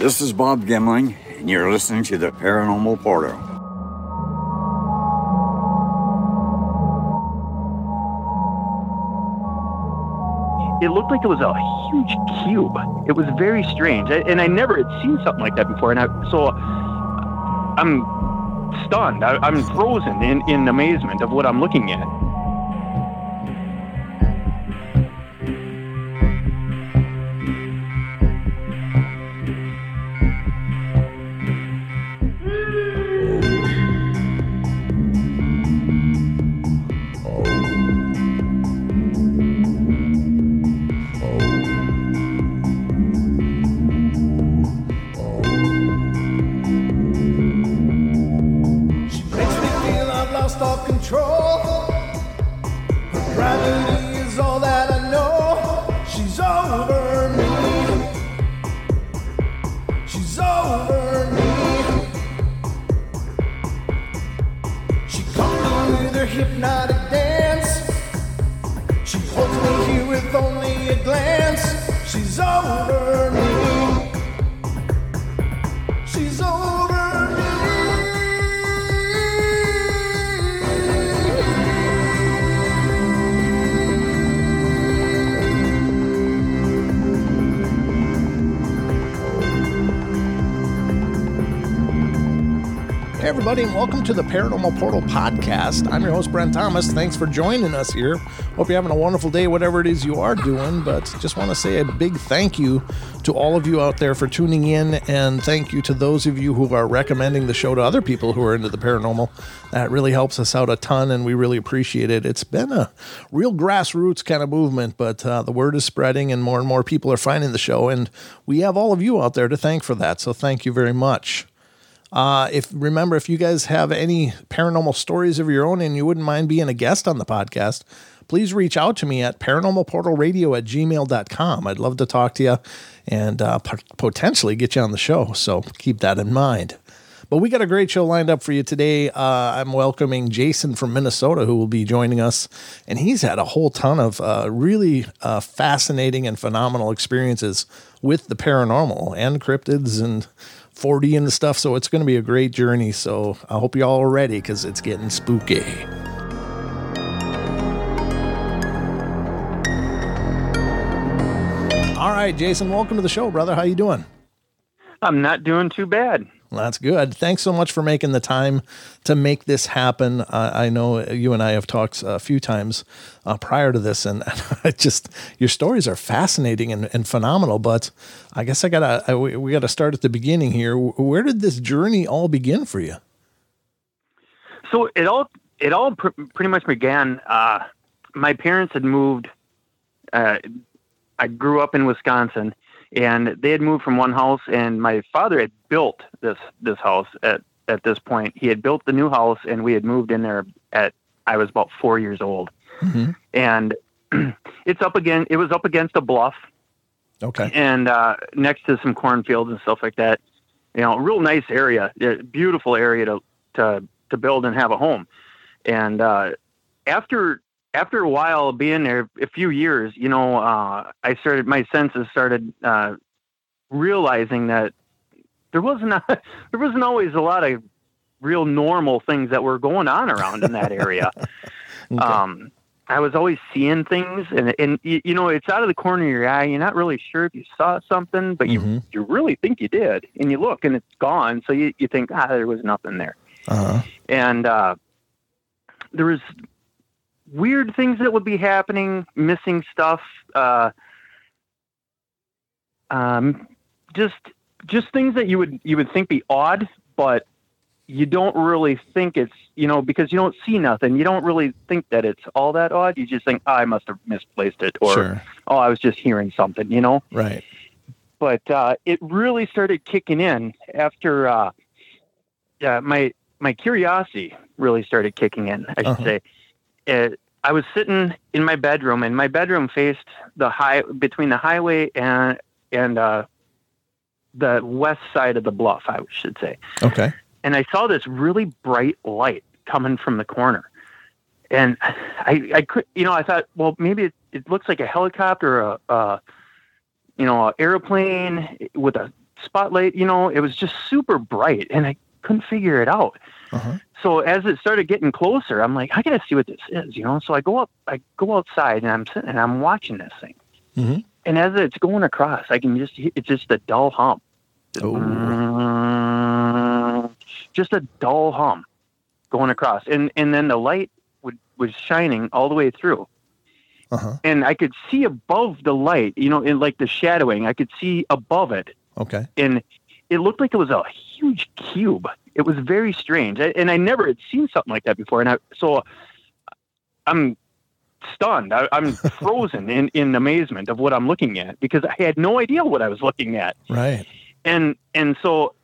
This is Bob Gimling, and you're listening to the Paranormal Portal. It looked like it was a huge cube. It was very strange, and I never had seen something like that before. And I, so I'm stunned. I, I'm frozen in, in amazement of what I'm looking at. To the Paranormal Portal Podcast. I'm your host, Brent Thomas. Thanks for joining us here. Hope you're having a wonderful day, whatever it is you are doing. But just want to say a big thank you to all of you out there for tuning in, and thank you to those of you who are recommending the show to other people who are into the paranormal. That really helps us out a ton, and we really appreciate it. It's been a real grassroots kind of movement, but uh, the word is spreading, and more and more people are finding the show, and we have all of you out there to thank for that. So thank you very much. Uh, if remember, if you guys have any paranormal stories of your own and you wouldn't mind being a guest on the podcast, please reach out to me at paranormalportalradio at gmail.com. I'd love to talk to you and uh, pot- potentially get you on the show. So keep that in mind. But we got a great show lined up for you today. Uh, I'm welcoming Jason from Minnesota, who will be joining us. And he's had a whole ton of uh, really uh, fascinating and phenomenal experiences with the paranormal and cryptids and 40 and stuff. So it's going to be a great journey. So I hope you all are ready because it's getting spooky. All right, Jason, welcome to the show, brother. How you doing? I'm not doing too bad. That's good. Thanks so much for making the time to make this happen. Uh, I know you and I have talked a few times uh, prior to this, and I just your stories are fascinating and, and phenomenal. But I guess I gotta I, we, we gotta start at the beginning here. Where did this journey all begin for you? So it all it all pr- pretty much began. Uh, my parents had moved. Uh, I grew up in Wisconsin, and they had moved from one house, and my father had built this this house at at this point. He had built the new house, and we had moved in there at I was about four years old, and it's up again. It was up against a bluff, Okay. and uh, next to some cornfields and stuff like that. You know, a real nice area, beautiful area to to to build and have a home. And uh, after after a while being there, a few years, you know, uh, I started my senses started uh, realizing that there wasn't a, there wasn't always a lot of real normal things that were going on around in that area. Um, I was always seeing things, and and you, you know, it's out of the corner of your eye. You're not really sure if you saw something, but you Mhm. you really think you did, and you look, and it's gone. So you you think, ah, there was nothing there, Uh-huh. and uh, there was weird things that would be happening, missing stuff, uh, um, just just things that you would you would think be odd, but you don't really think it's you know because you don't see nothing. You don't really think that it's all that odd. You just think, oh, I must have misplaced it, or Sure. oh, I was just hearing something, you know. Right. But uh, it really started kicking in after uh, yeah, my my curiosity really started kicking in. I should Uh-huh. say. Uh, I was sitting in my bedroom, and my bedroom faced the high between the highway and and uh, the west side of the bluff. I should say Okay. and I saw this really bright light coming from the corner. And I, I could, you know, I thought, well, maybe it, it looks like a helicopter, or a, uh, you know, an airplane with a spotlight, you know, it was just super bright and I couldn't figure it out. Uh-huh. So as it started getting closer, I'm like, I gotta see what this is, you know. So I go up, I go outside, and I'm sitting and I'm watching this thing. Mhm. And as it's going across, I can just it's just a dull hum, Oh. Mm, just a dull hum going across, and and then the light would was shining all the way through, Uh-huh. and I could see above the light, you know, in like the shadowing, I could see above it Okay. and it looked like it was a huge cube. It was very strange, I, and I never had seen something like that before. And I, so I'm stunned. I, I'm frozen in, in amazement of what I'm looking at because I had no idea what I was looking at. Right. And and so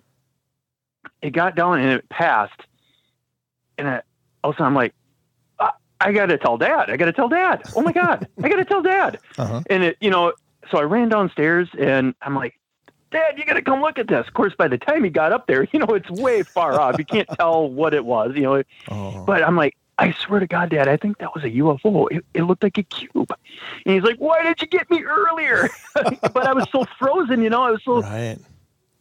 it got down and it passed, and I, all of a sudden I'm like, I, I got to tell Dad. I got to tell Dad. Oh my God, I got to tell Dad Uh-huh. and it, you know, so I ran downstairs and I'm like, Dad, you got to come look at this. Of course, by the time he got up there, you know, it's way far off. You can't tell what it was, you know. Oh. But I'm like, I swear to God, Dad, I think that was a UFO. It, it looked like a cube. And he's like, Why did you get me earlier? but I was so frozen, you know. I was so right.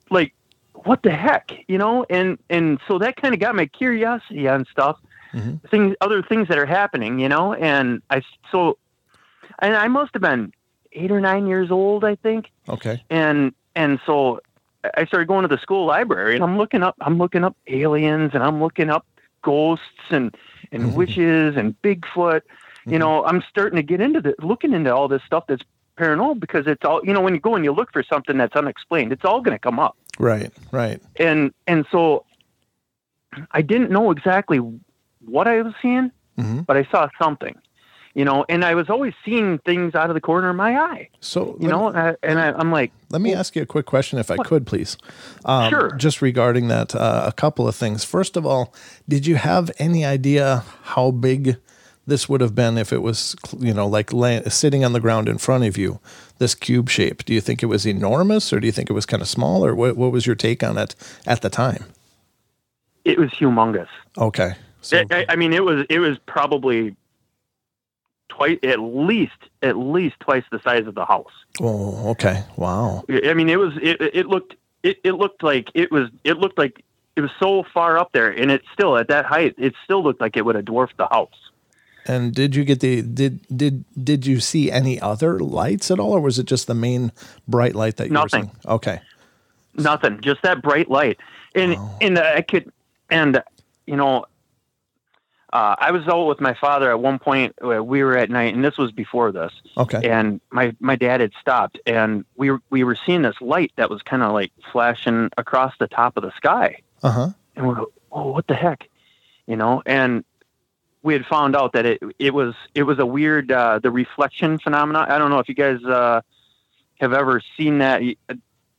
like, what the heck, you know? And and so that kind of got my curiosity on stuff, Mhm. things, other things that are happening, you know. And I so, and I must have been eight or nine years old, I think Okay. and and so I started going to the school library and I'm looking up I'm looking up aliens and I'm looking up ghosts and and Mhm. witches and Bigfoot. You know, I'm starting to get into the looking into all this stuff that's paranormal because it's all you know when you go and you look for something that's unexplained, it's all going to come up. Right. Right. And and so I didn't know exactly what I was seeing, hmm but I saw something. You know, and I was always seeing things out of the corner of my eye. So You know, and, I, and I, I'm like, Let me ask you a quick question, if I could, please. Um, Sure. Just regarding that, uh, a couple of things. First of all, did you have any idea how big this would have been if it was, you know, like lay, sitting on the ground in front of you, this cube shape? Do you think it was enormous, or do you think it was kind of small, or what, what was your take on it at the time? it was humongous. Okay. So, I, I- I mean, it was it was probably twice, at least at least twice the size of the house. oh, okay. Wow. I mean, it was it, it looked it, it looked like it was it looked like it was so far up there, and it still at that height, it still looked like it would have dwarfed the house. And did you get the did did did you see any other lights at all, or was it just the main bright light that you Nothing. were seeing? Okay. Nothing, just that bright light, and Oh. and I could, and you know, uh, I was out with my father at one point. uh, We were at night, and this was before this. Okay. and my my dad had stopped and we were we were seeing this light that was kind of like flashing across the top of the sky Uh huh. and we're oh what the heck you know and we had found out that it it was it was a weird uh the reflection phenomenon i don't know if you guys uh have ever seen that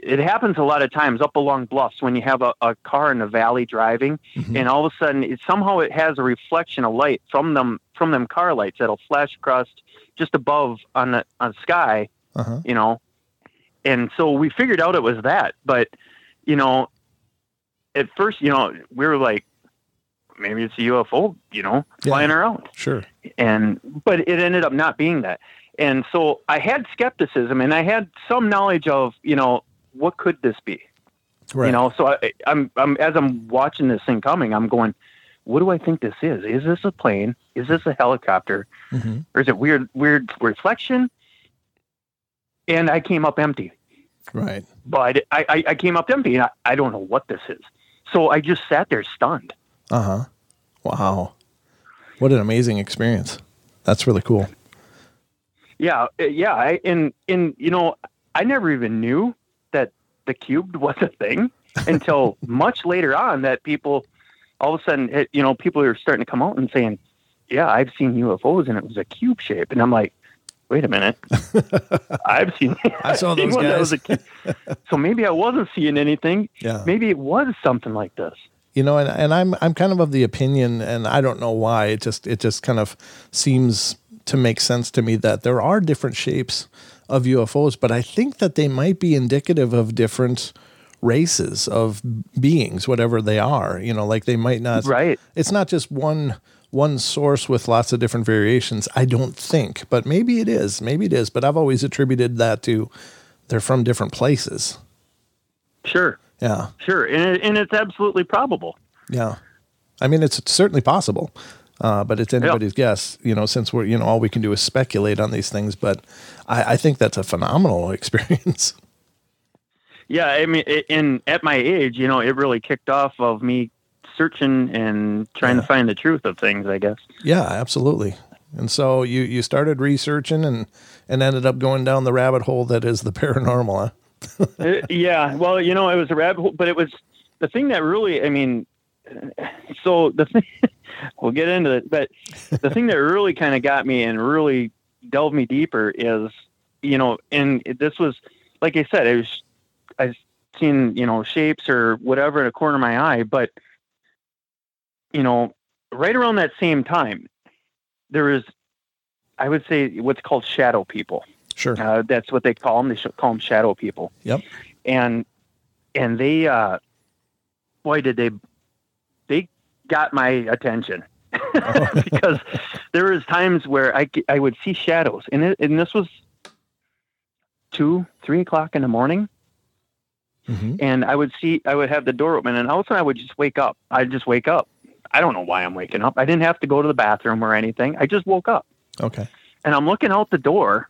it happens a lot of times up along bluffs when you have a, a car in the valley driving Mhm. and all of a sudden it somehow it has a reflection of light from them from them car lights that'll flash across just above on the on the sky Uh huh. you know and so we figured out it was that but you know at first you know we were like maybe it's a ufo you know Yeah. flying around Sure. and but it ended up not being that and so i had skepticism and i had some knowledge of you know what could this be Right. you know so I, i'm i'm as i'm watching this thing coming i'm going what do i think this is is this a plane is this a helicopter hmm or is it weird weird reflection and i came up empty Right. but I, I, I came up empty and I, I don't know what this is. So I just sat there stunned. Uh huh. Wow. What an amazing experience. That's really cool. Yeah, yeah. I, and and you know, I never even knew the cubed was a thing until much later on. That people, all of a sudden, it, you know, people are starting to come out and saying, "Yeah, I've seen UFOs and it was a cube shape," and I'm like. Wait a minute! I've seen. I saw seen those guys. was a cube. so maybe I wasn't seeing anything. Yeah. Maybe it was something like this. You know, and, and I'm I'm kind of of the opinion, and I don't know why. It just it just kind of seems to make sense to me that there are different shapes of UFOs, but I think that they might be indicative of different races of beings, whatever they are. You know, like they might not. Right. It's not just one one source with lots of different variations. I don't think, but maybe it is. Maybe it is. But I've always attributed that to they're from different places. Sure, Yeah. sure, and it, and it's absolutely probable. Yeah. I mean, it's certainly possible, uh, but it's anybody's guess, you know, since we're, you know, all we can do is speculate on these things. But I, I think that's a phenomenal experience. Yeah, I mean, and at my age, you know, it really kicked off of me searching and trying Yeah. to find the truth of things. I guess. yeah, absolutely. And so you, you started researching and, and ended up going down the rabbit hole that is the paranormal. Huh? Uh, yeah, well, you know, it was a rabbit hole, but it was the thing that really, I mean, so the thing, we'll get into it, but the thing that really kind of got me and really delved me deeper is, you know, and this was, like I said, I was, I seen, you know, shapes or whatever in a corner of my eye, but, you know, right around that same time, there was, I would say, what's called shadow people. Sure. Uh, that's what they call them. They call them shadow people. Yep. And and they, uh, boy, did they they got my attention because there was times where I I would see shadows, and it, and this was two three o'clock in the morning, hmm and I would see I would have the door open, and all of a sudden I would just wake up. I'd just wake up. I don't know why I'm waking up. I didn't have to go to the bathroom or anything. I just woke up Okay. and I'm looking out the door,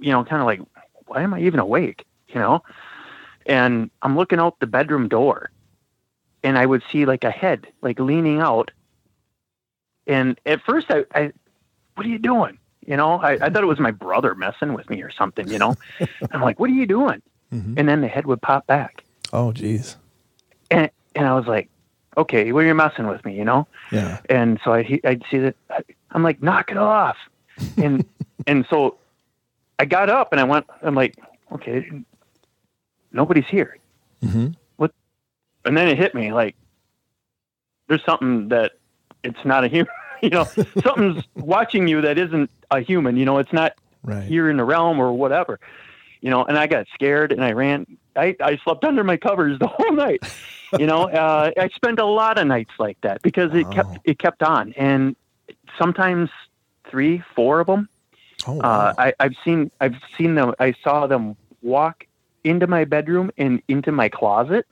you know, kind of like, why am I even awake? You know, and I'm looking out the bedroom door, and I would see like a head like leaning out. And at first, I, I what are you doing? You know, I, I thought it was my brother messing with me or something. You know, I'm like, what are you doing? Mhm. And then the head would pop back, Oh, geez. and and I was like, okay, well, you're messing with me, you know. Yeah. And so I'd, I'd see that. I'm like, knock it off. And, and so I got up and I went, I'm like, okay, nobody's here. hmm And then it hit me like, there's something that it's not a human, you know, something's watching you that isn't a human, you know, it's not Right. here in the realm or whatever, you know, and I got scared and I ran, I, I slept under my covers the whole night. You know, uh, I spent a lot of nights like that because it Wow. kept, it kept on. And sometimes three, four of them, oh, wow. uh, I, I've seen, I've seen them, I saw them walk into my bedroom and into my closet.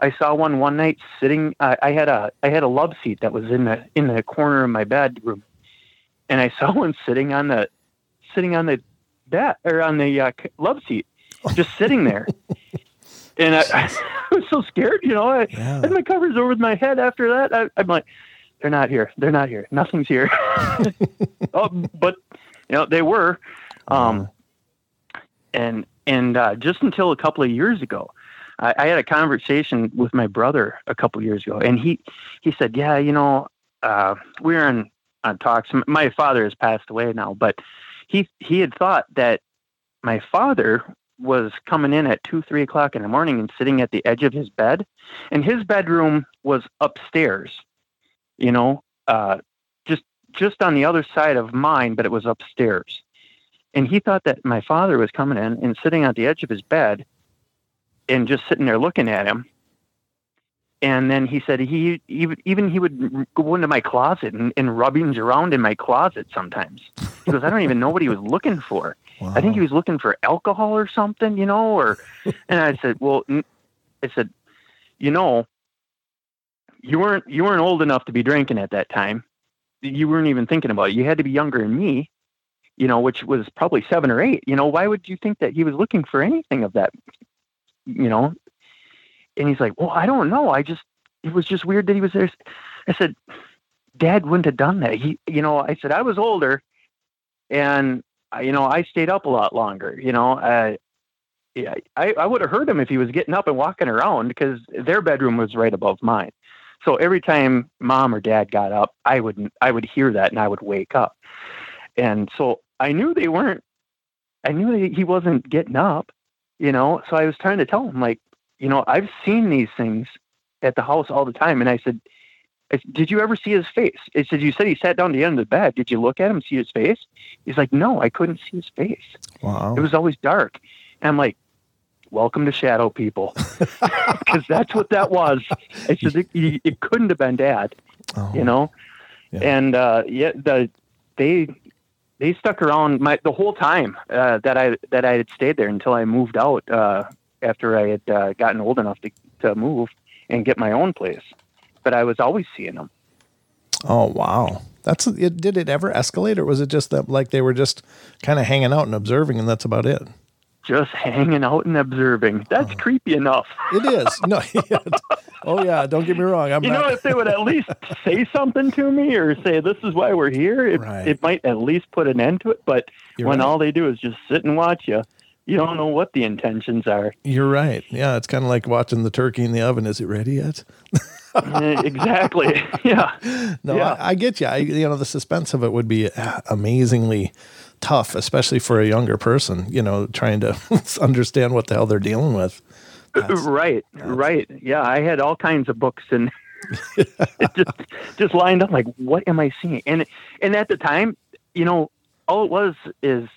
I saw one one night sitting. Uh, I had a I had a love seat that was in the in the corner of my bedroom, and I saw one sitting on the sitting on the bed or on the uh, love seat, just sitting there. and I, I was so scared, you know. I yeah. had my covers over my head. After that, I, I'm like, they're not here. They're not here. Nothing's here. oh, but you know they were. Um, and and uh, just until a couple of years ago, I, I had a conversation with my brother a couple years ago, and he he said, "Yeah, you know, uh, we were in on talks. My father has passed away now, but he he had thought that my father was coming in at two three o'clock in the morning and sitting at the edge of his bed, and his bedroom was upstairs, you know, uh, just just on the other side of mine, but it was upstairs." And he thought that my father was coming in and sitting at the edge of his bed and just sitting there looking at him. And then he said he even even he would go into my closet and, and rubbings around in my closet sometimes. He goes, I don't even know what he was looking for. I think he was looking for alcohol or something, you know. Or and I said, well, I said, you know, you weren't you weren't old enough to be drinking at that time. You weren't even thinking about it. You had to be younger than me you know, which was probably seven or eight. You know, why would you think that he was looking for anything of that? You know, and he's like, well, I don't know. I just, it was just weird that he was there. I said, Dad wouldn't have done that. He, you know, I said I was older, and you know, I stayed up a lot longer. You know, yeah, I, I would have heard him if he was getting up and walking around because their bedroom was right above mine. So every time mom or dad got up, I would I would hear that and I would wake up. And so I knew they weren't, I knew he wasn't getting up, you know. So I was trying to tell him, like, you know, I've seen these things at the house all the time. And I said, Did you ever see his face? I said, You said he sat down at the end of the bed. Did you look at him, see his face? He's like, No, I couldn't see his face. Wow. It was always dark. And I'm like, Welcome to shadow people. Because that's what that was. I said, It, it couldn't have been dad Oh, you know Yeah. and uh yeah the they they stuck around my the whole time uh that i that i had stayed there until i moved out uh after I had uh, gotten old enough to to move and get my own place. But I was always seeing them. Oh wow, that's it. Did it ever escalate, or was it just that like they were just kind of hanging out and observing, and that's about it? Just hanging out and observing. That's Oh. creepy enough. It is. No. oh yeah. Don't get me wrong. I'm You know, if they would at least say something to me or say this is why we're here, it, Right. it might at least put an end to it. But You're when right. all they do is just sit and watch you, you don't know what the intentions are. You're right. Yeah, it's kind of like watching the turkey in the oven. Is it ready yet? Eh, exactly. Yeah. No, Yeah. I, I get you. I, you know, the suspense of it would be uh, amazingly tough, especially for a younger person. You know, trying to understand what the hell they're dealing with. That's- right. Right. Yeah. I had all kinds of books and it just just lined up like, what am I seeing? And and at the time, you know, all it was is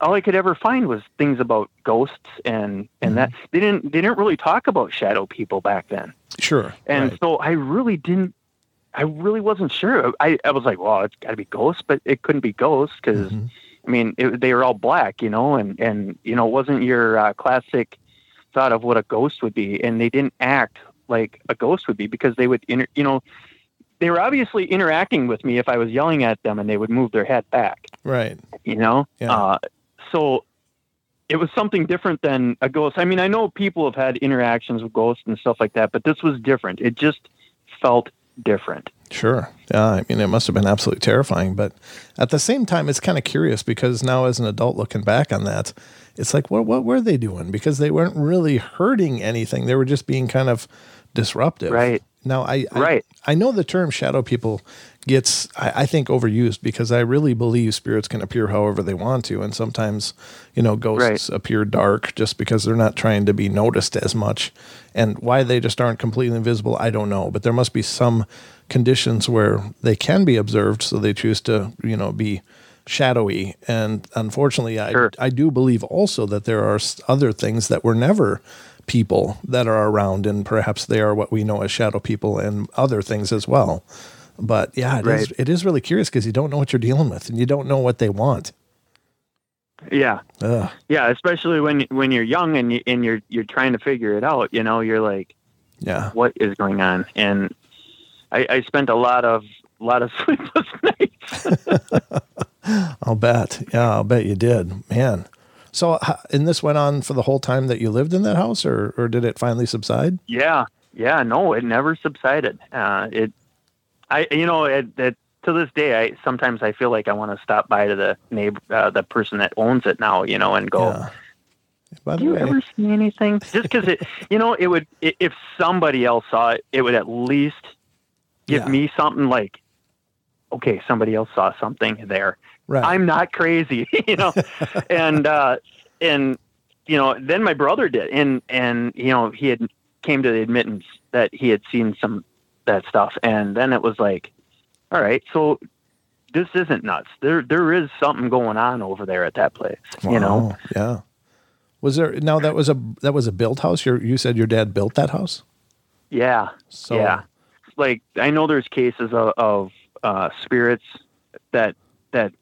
all I could ever find was things about ghosts and and that mm-hmm. they didn't they didn't really talk about shadow people back then. Sure. And right. so I really didn't, I really wasn't sure. I, I was like, well, it's got to be ghosts, but it couldn't be ghosts because, Mhm. I mean, it, they were all black, you know, and, and you know, it wasn't your uh, classic thought of what a ghost would be. And they didn't act like a ghost would be because they would, inter- you know, they were obviously interacting with me if I was yelling at them and they would move their head back Right. you know Yeah. uh, so it was something different than a ghost i mean i know people have had interactions with ghosts and stuff like that but this was different it just felt different Sure. Yeah. I mean, it must have been absolutely terrifying. But at the same time, it's kind of curious because now, as an adult looking back on that, it's like, what, what were they doing? Because they weren't really hurting anything. They were just being kind of disruptive. Right. Now, I, I, Right. I know the term shadow people gets, I, I think, overused because I really believe spirits can appear however they want to. And sometimes, you know, ghosts appear dark just because they're not trying to be noticed as much. And why they just aren't completely invisible, I don't know. But there must be some conditions where they can be observed. So they choose to, you know, be shadowy. And unfortunately, I, Sure. I do believe also that there are s- other things that were never people that are around, and perhaps they are what we know as shadow people and other things as well. But yeah, it is Right. it is really curious because you don't know what you're dealing with, and you don't know what they want. yeah Ugh. yeah especially when when you're young and you, and you're you're trying to figure it out you know you're like Yeah, what is going on and i i spent a lot of a lot of sleepless nights I'll bet. Yeah, I'll bet you did, man. So, and this went on for the whole time that you lived in that house, or or did it finally subside? Yeah, yeah, no, it never subsided. Uh, it, I, you know, it, it, to this day, I sometimes I feel like I want to stop by to the neighbor, uh, the person that owns it now, you know, and go, Yeah. By the "Do you way, ever see anything?" Just because it, you know, it would i- if somebody else saw it, it would at least give Yeah. me something like, "Okay, somebody else saw something there." right? I'm not crazy, you know. and uh and you know, then my brother did and and you know, he had came to the admittance that he had seen some that stuff and then it was like, all right, so this isn't nuts. There there is something going on over there at that place, you know. Yeah. Was there now that was a that was a built house? Your you said your dad built that house. Yeah. So yeah. Like I know there's cases of, of uh spirits that that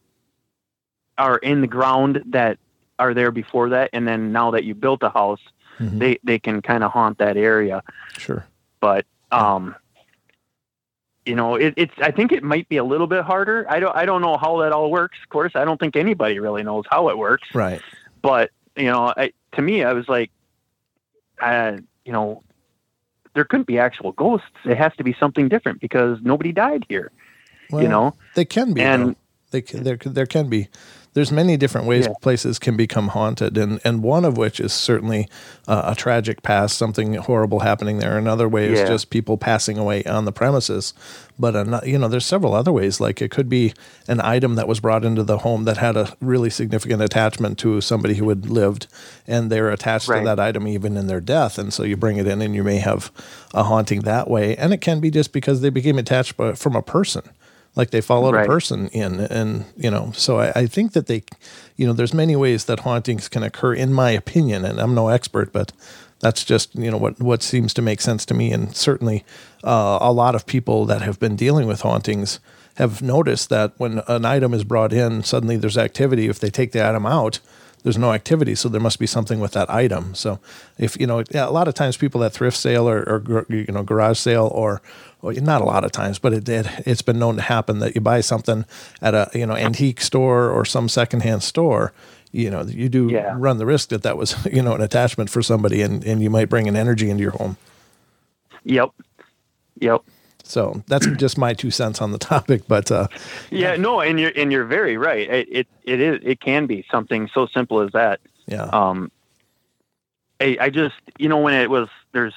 are in the ground that are there before that and then now that you built a house Mhm. they they can kind of haunt that area sure. but um you know it, it's i think it might be a little bit harder i don't i don't know how that all works of course i don't think anybody really knows how it works Right. but you know I, to me i was like uh you know there couldn't be actual ghosts it has to be something different because nobody died here Well, you know they can be. and- though. they there there can be. There's many different ways Yeah. places can become haunted, and and one of which is certainly uh, a tragic past, something horrible happening there. Another way is just people passing away on the premises. But you know, there's several other ways. Like it could be an item that was brought into the home that had a really significant attachment to somebody who had lived, and they're attached to that item even in their death. And so you bring it in, and you may have a haunting that way. And it can be just because they became attached by, from a person like they followed a person in and you know so I, I think that they you know there's many ways that hauntings can occur in my opinion and i'm no expert but that's just you know what what seems to make sense to me and certainly uh, a lot of people that have been dealing with hauntings have noticed that when an item is brought in suddenly there's activity if they take the item out there's no activity, so there must be something with that item. So if you know, a lot of times people at thrift sale or, or you know garage sale or well, not a lot of times, but it did. It's been known to happen that you buy something at a you know antique store or some secondhand store. You know, you do Yeah. run the risk that that was you know an attachment for somebody, and and you might bring an energy into your home. Yep. Yep. So that's just my two cents on the topic. But uh, Yeah, no, and you're and you're very right. It, it it is it can be something so simple as that. yeah, Um, I I just you know when it was there's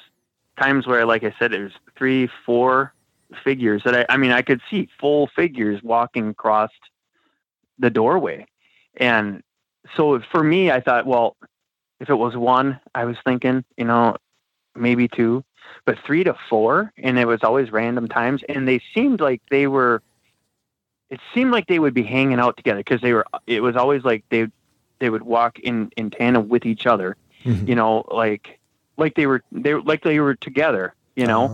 times where like I said there's three four figures that I I mean I could see full figures walking across the doorway, and so for me I thought well if it was one I was thinking you know maybe two but three to four and it was always random times. And they seemed like they were it seemed like they would be hanging out together because they were it was always like they they would walk in in tandem with each other Mhm. you know like like they were they were like they were together you know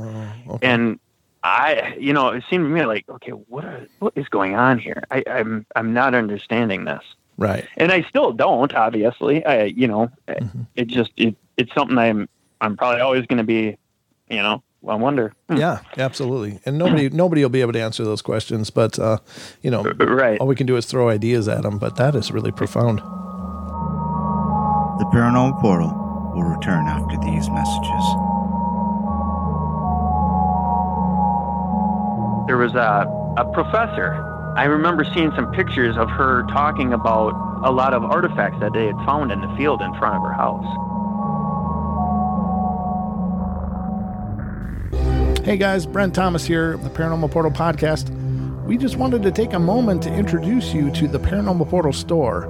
Oh, okay. and i you know it seemed to me like okay what are, what is going on here i i'm i'm not understanding this right. and i still don't obviously i you know Mhm. it just it, it's something i'm i'm probably always going to be you know i wonder Hmm. Yeah, absolutely. And nobody nobody will be able to answer those questions, but uh, you know, right all we can do is throw ideas at them. But that is really profound. The Paranormal Portal will return after these messages. Was a, a professor. I remember seeing some pictures of her talking about a lot of artifacts that they had found in the field in front of her house. Hey guys, Brent Thomas here, the Paranormal Portal Podcast. We just wanted to take a moment to introduce you to the Paranormal Portal store.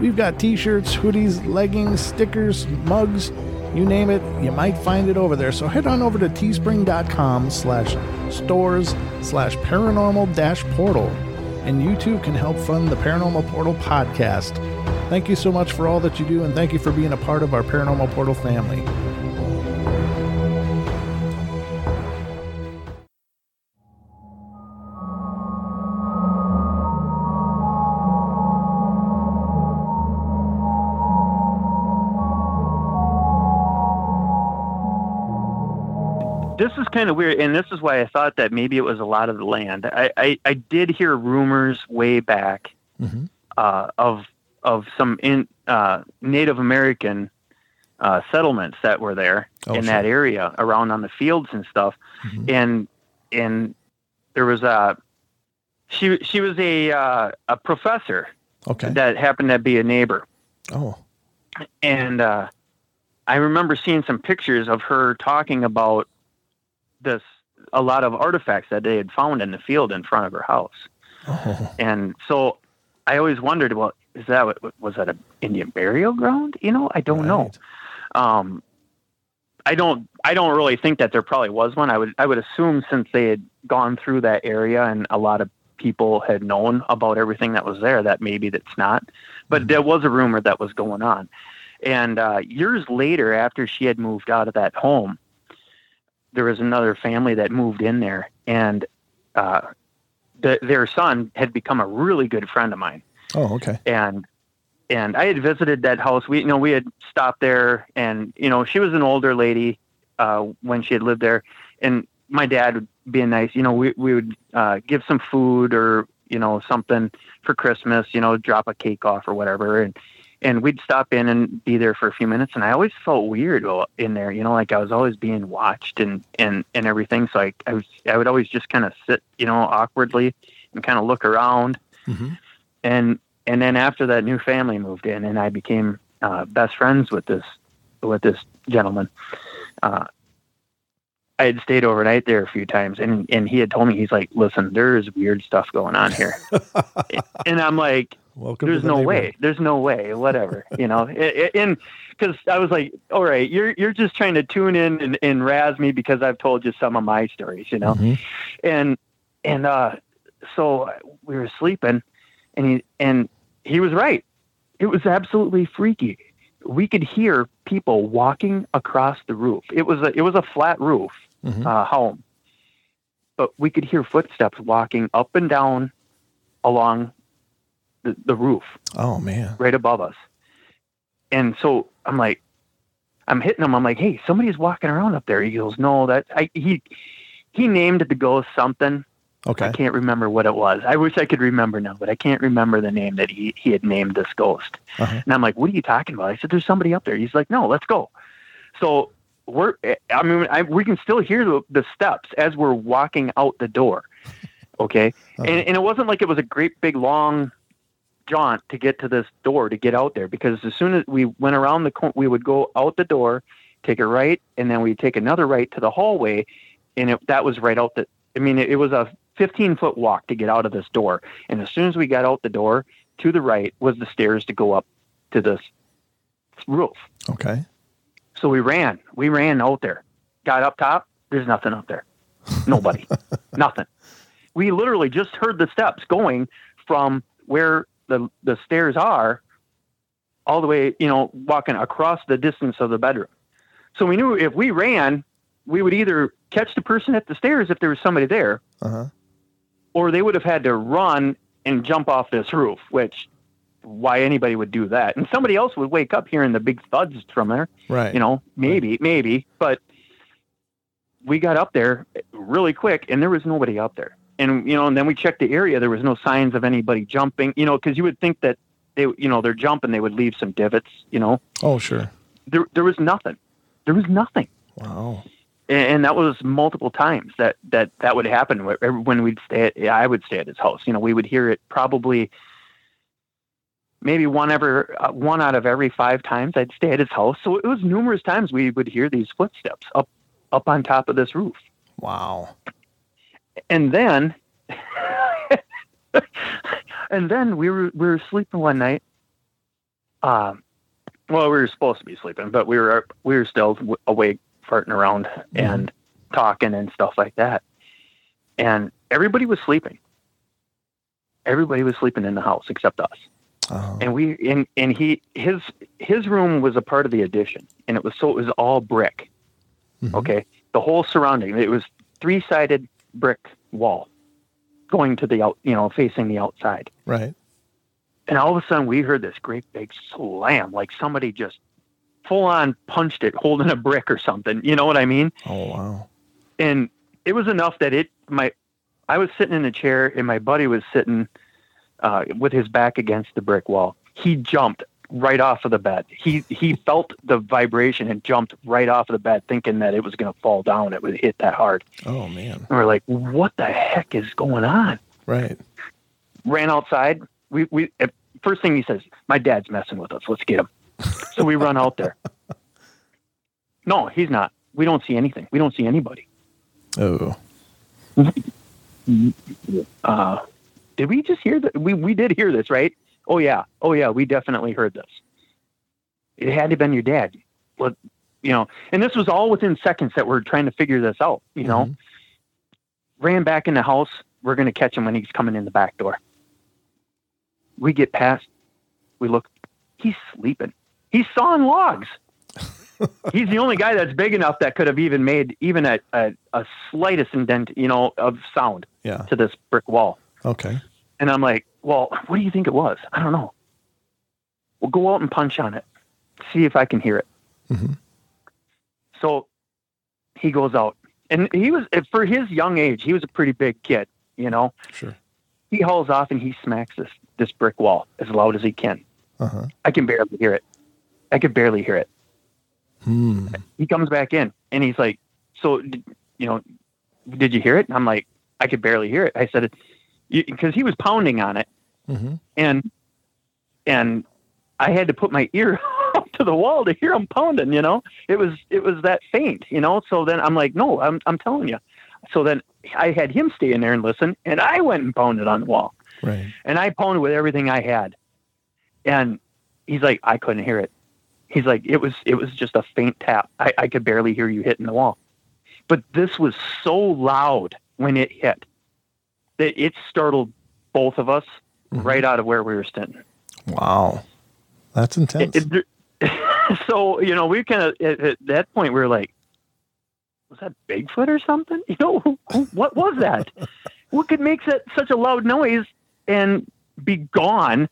We've got t-shirts, hoodies, leggings, stickers, mugs, you name it, you might find it over there. So head on over to teespring.com slash stores slash paranormal dash portal and you too can help fund the Paranormal Portal podcast. Thank you so much for all that you do and thank you for being a part of our Paranormal Portal family. Kind of weird, and this is why I thought that maybe it was a lot of the land. I, I, I did hear rumors way back Mhm. uh, of of some in, uh, Native American uh, settlements that were there Oh, in sure. that area around on the fields and stuff. Mhm. And and there was a she she was a uh, a professor Okay. that happened to be a neighbor, Oh. and uh, I remember seeing some pictures of her talking about this a lot of artifacts that they had found in the field in front of her house. Oh. And so I always wondered, well, is that was that an Indian burial ground? You know, I don't know. Um, I don't, I don't really think that there probably was one. I would, I would assume since they had gone through that area and a lot of people had known about everything that was there, that maybe that's not. But there was a rumor that was going on. And uh, years later, after she had moved out of that home, there was another family that moved in there, and uh, the, their son had become a really good friend of mine Oh, okay. and and I had visited that house. We you know we had stopped there, and you know she was an older lady uh, when she had lived there, and my dad would being nice. You know we we would uh, give some food or you know something for Christmas. You know drop a cake off or whatever, and and we'd stop in and be there for a few minutes. And I always felt weird in there. You know like I was always being watched and and and everything. So I I was I would always just kind of sit you know awkwardly and kind of look around hmm and and then after that new family moved in and i became uh, best friends with this with this gentleman uh, i had stayed overnight there a few times and and he had told me he's like listen there's weird stuff going on here and i'm like Welcome. there's the no way. there's no way. Whatever. You know and because i was like all right you're you're just trying to tune in and, and razz me because i've told you some of my stories you know? Mhm. and and uh so we were sleeping and he and he was right. It was absolutely freaky. We could hear people walking across the roof. It was a it was a flat roof Mhm. uh, home. But we could hear footsteps walking up and down along the, the roof Oh man. right above us. And so I'm like, I'm hitting him. I'm like, hey, somebody's walking around up there. He goes, no, that I he he named the ghost something. Okay. I can't remember what it was. I wish I could remember now, but I can't remember the name that he he had named this ghost. Uh-huh. And I'm like, what are you talking about? I said, there's somebody up there. He's like, no, let's go. So we're, I mean, I, we can still hear the, the steps as we're walking out the door. Okay. Uh-huh. And, and it wasn't like it was a great big long jaunt to get to this door to get out there because as soon as we went around the corner, we would go out the door, take a right, and then we'd take another right to the hallway. And it, that was right out the, I mean, it, it was a 15 foot walk to get out of this door. And as soon as we got out the door, to the right was the stairs to go up to this roof. Okay. So we ran. We ran out there. Got up top. There's nothing up there. Nobody. nothing. We literally just heard the steps going from where the the stairs are all the way, you know, walking across the distance of the bedroom. So we knew if we ran, we would either catch the person at the stairs if there was somebody there, Uh huh. or they would have had to run and jump off this roof, which why anybody would do that. And somebody else would wake up hearing the big thuds from there Right. you know, maybe, maybe, but we got up there really quick and there was nobody up there. And, you know, and then we checked the area. There was no signs of anybody jumping, you know, cause you would think that they, you know, they're jumping, they would leave some divots, you know, Oh sure. there, there was nothing. There was nothing. Wow. And, and that was multiple times that, that, that would happen when we'd stay at, I would stay at his house. You know, we would hear it probably maybe one ever, uh, one out of every five times I'd stay at his house. So it was numerous times we would hear these footsteps up, up on top of this roof. Wow. And then, and then we were, we were sleeping one night. Um, well, we were supposed to be sleeping, but we were, we were still awake, farting around and talking and stuff like that. And everybody was sleeping. Everybody was sleeping in the house except us. Uh, and we and and he his his room was a part of the addition and it was so it was all brick Mhm. okay the whole surrounding it was three sided brick wall going to the out you know facing the outside right. and all of a sudden we heard this great big slam like somebody just full on punched it holding a brick or something you know what i mean Oh wow. and it was enough that it my I was sitting in a chair and my buddy was sitting uh, with his back against the brick wall. He jumped right off of the bed. He he felt the vibration and jumped right off of the bed, thinking that it was going to fall down. It would hit that hard. Oh man. And we're like, "What the heck is going on?" Right. Ran outside. We we first thing he says, "My dad's messing with us. Let's get him." so we run out there. No, he's not. We don't see anything. We don't see anybody. Oh. uh, did we just hear that? We, we did hear this, right? Oh yeah. Oh yeah. We definitely heard this. It had to have been your dad. Well, you know, and this was all within seconds that we're trying to figure this out, you know, Mhm. ran back in the house. We're going to catch him when he's coming in the back door. We get past, we look, he's sleeping. He's sawing logs. he's the only guy that's big enough that could have even made even a, a, a slightest indent, you know, of sound Yeah. to this brick wall. Okay. And I'm like, well, what do you think it was? I don't know. We'll go out and punch on it, see if I can hear it. Mhm. So he goes out, and he was for his young age, he was a pretty big kid. You know, Sure. he hauls off and he smacks this this brick wall as loud as he can. Uh huh. I can barely hear it. I could barely hear it. Hmm. He comes back in and he's like, "So, you know, did you hear it?" And I'm like, "I could barely hear it." I said, "Because he was pounding on it." Mm-hmm. and and I had to put my ear up to the wall to hear him pounding. You know, it was it was that faint. You know, so then I'm like, no, I'm I'm telling you. So then I had him stay in there and listen, and I went and pounded on the wall, Right. and I pounded with everything I had, and he's like, I couldn't hear it. He's like, it was it was just a faint tap. I, I could barely hear you hitting the wall, but this was so loud when it hit that it startled both of us Mhm. right out of where we were standing. Wow. That's intense. It- it- so you know, we kind of at, at that point we were like, was that Bigfoot or something? You know, who- who- what was that? what could make that such a loud noise and be gone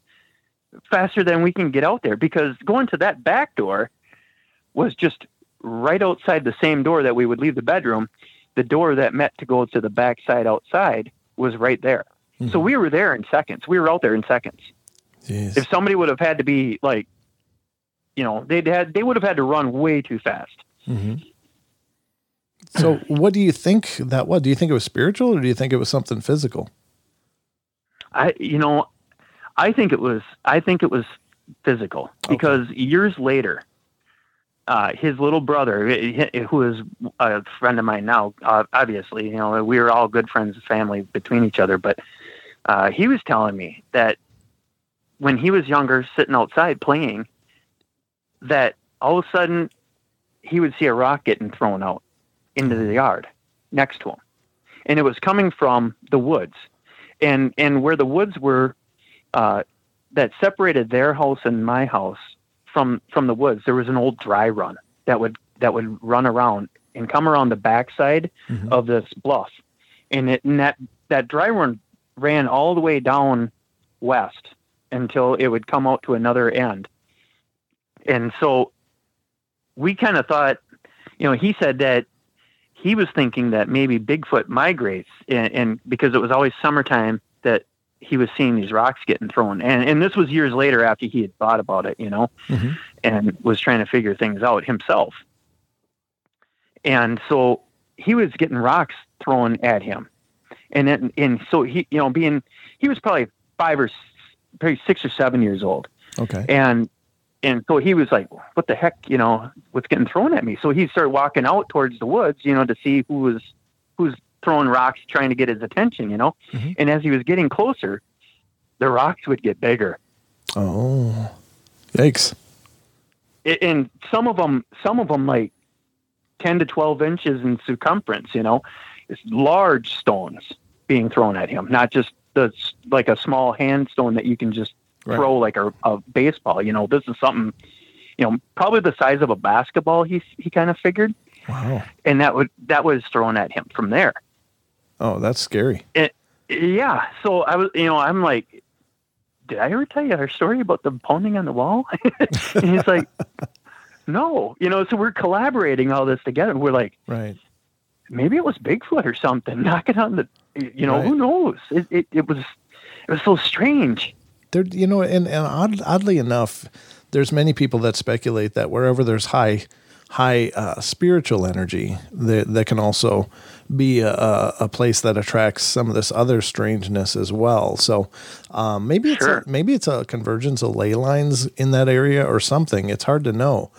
faster than we can get out there because going to that back door was just right outside the same door that we would leave the bedroom. The door that met to go to the back side outside was right there. So mm-hmm. we were there in seconds. We were out there in seconds. Jeez. If somebody would have had to be like, you know, they'd had they would have had to run way too fast. Mm-hmm. So, what do you think that was? Do you think it was spiritual or do you think it was something physical? I, you know, I think it was. I think it was physical because years later, uh, his little brother, who is a friend of mine now, uh, obviously, you know, we were all good friends, and family between each other. But uh, he was telling me that when he was younger, sitting outside playing, that all of a sudden he would see a rock getting thrown out into the yard next to him, and it was coming from the woods, and and where the woods were, uh, that separated their house and my house from from the woods. There was an old dry run that would that would run around and come around the backside mm-hmm. of this bluff, and it and that that dry run ran all the way down west until it would come out to another end. And so we kind of thought, you know, he said that he was thinking that maybe Bigfoot migrates, and, and because it was always summertime that he was seeing these rocks getting thrown. And and this was years later after he had thought about it, you know, mm-hmm. and was trying to figure things out himself. And so he was getting rocks thrown at him, and then, and so he, you know, being he was probably five or probably six or seven years old, Okay. and and so he was like, "What the heck, you know, what's getting thrown at me?" So he started walking out towards the woods, you know, to see who was who's throwing rocks, trying to get his attention, you know. Mhm. And as he was getting closer, the rocks would get bigger, Oh, yikes. I- and some of them, some of them like ten to twelve inches in circumference, you know, it's large stones being thrown at him, not just the like a small hand stone that you can just Right. throw like a, a baseball. You know, this is something, you know, probably the size of a basketball. He he kind of figured, Wow. and that would that was thrown at him from there. Oh, that's scary. Yeah. So I was, you know, I'm like, did I ever tell you our story about the pounding on the wall? and he's like, no, you know. So we're collaborating all this together. We're like, Right. maybe it was Bigfoot or something knocking on the, you know, Right. who knows? It, it it was it was so strange. There, you know, and, and odd, oddly enough, there's many people that speculate that wherever there's high, high uh, spiritual energy, that that can also be a, a, place that attracts some of this other strangeness as well. So um, maybe it's Sure. a, maybe it's a convergence of ley lines in that area or something. It's hard to know,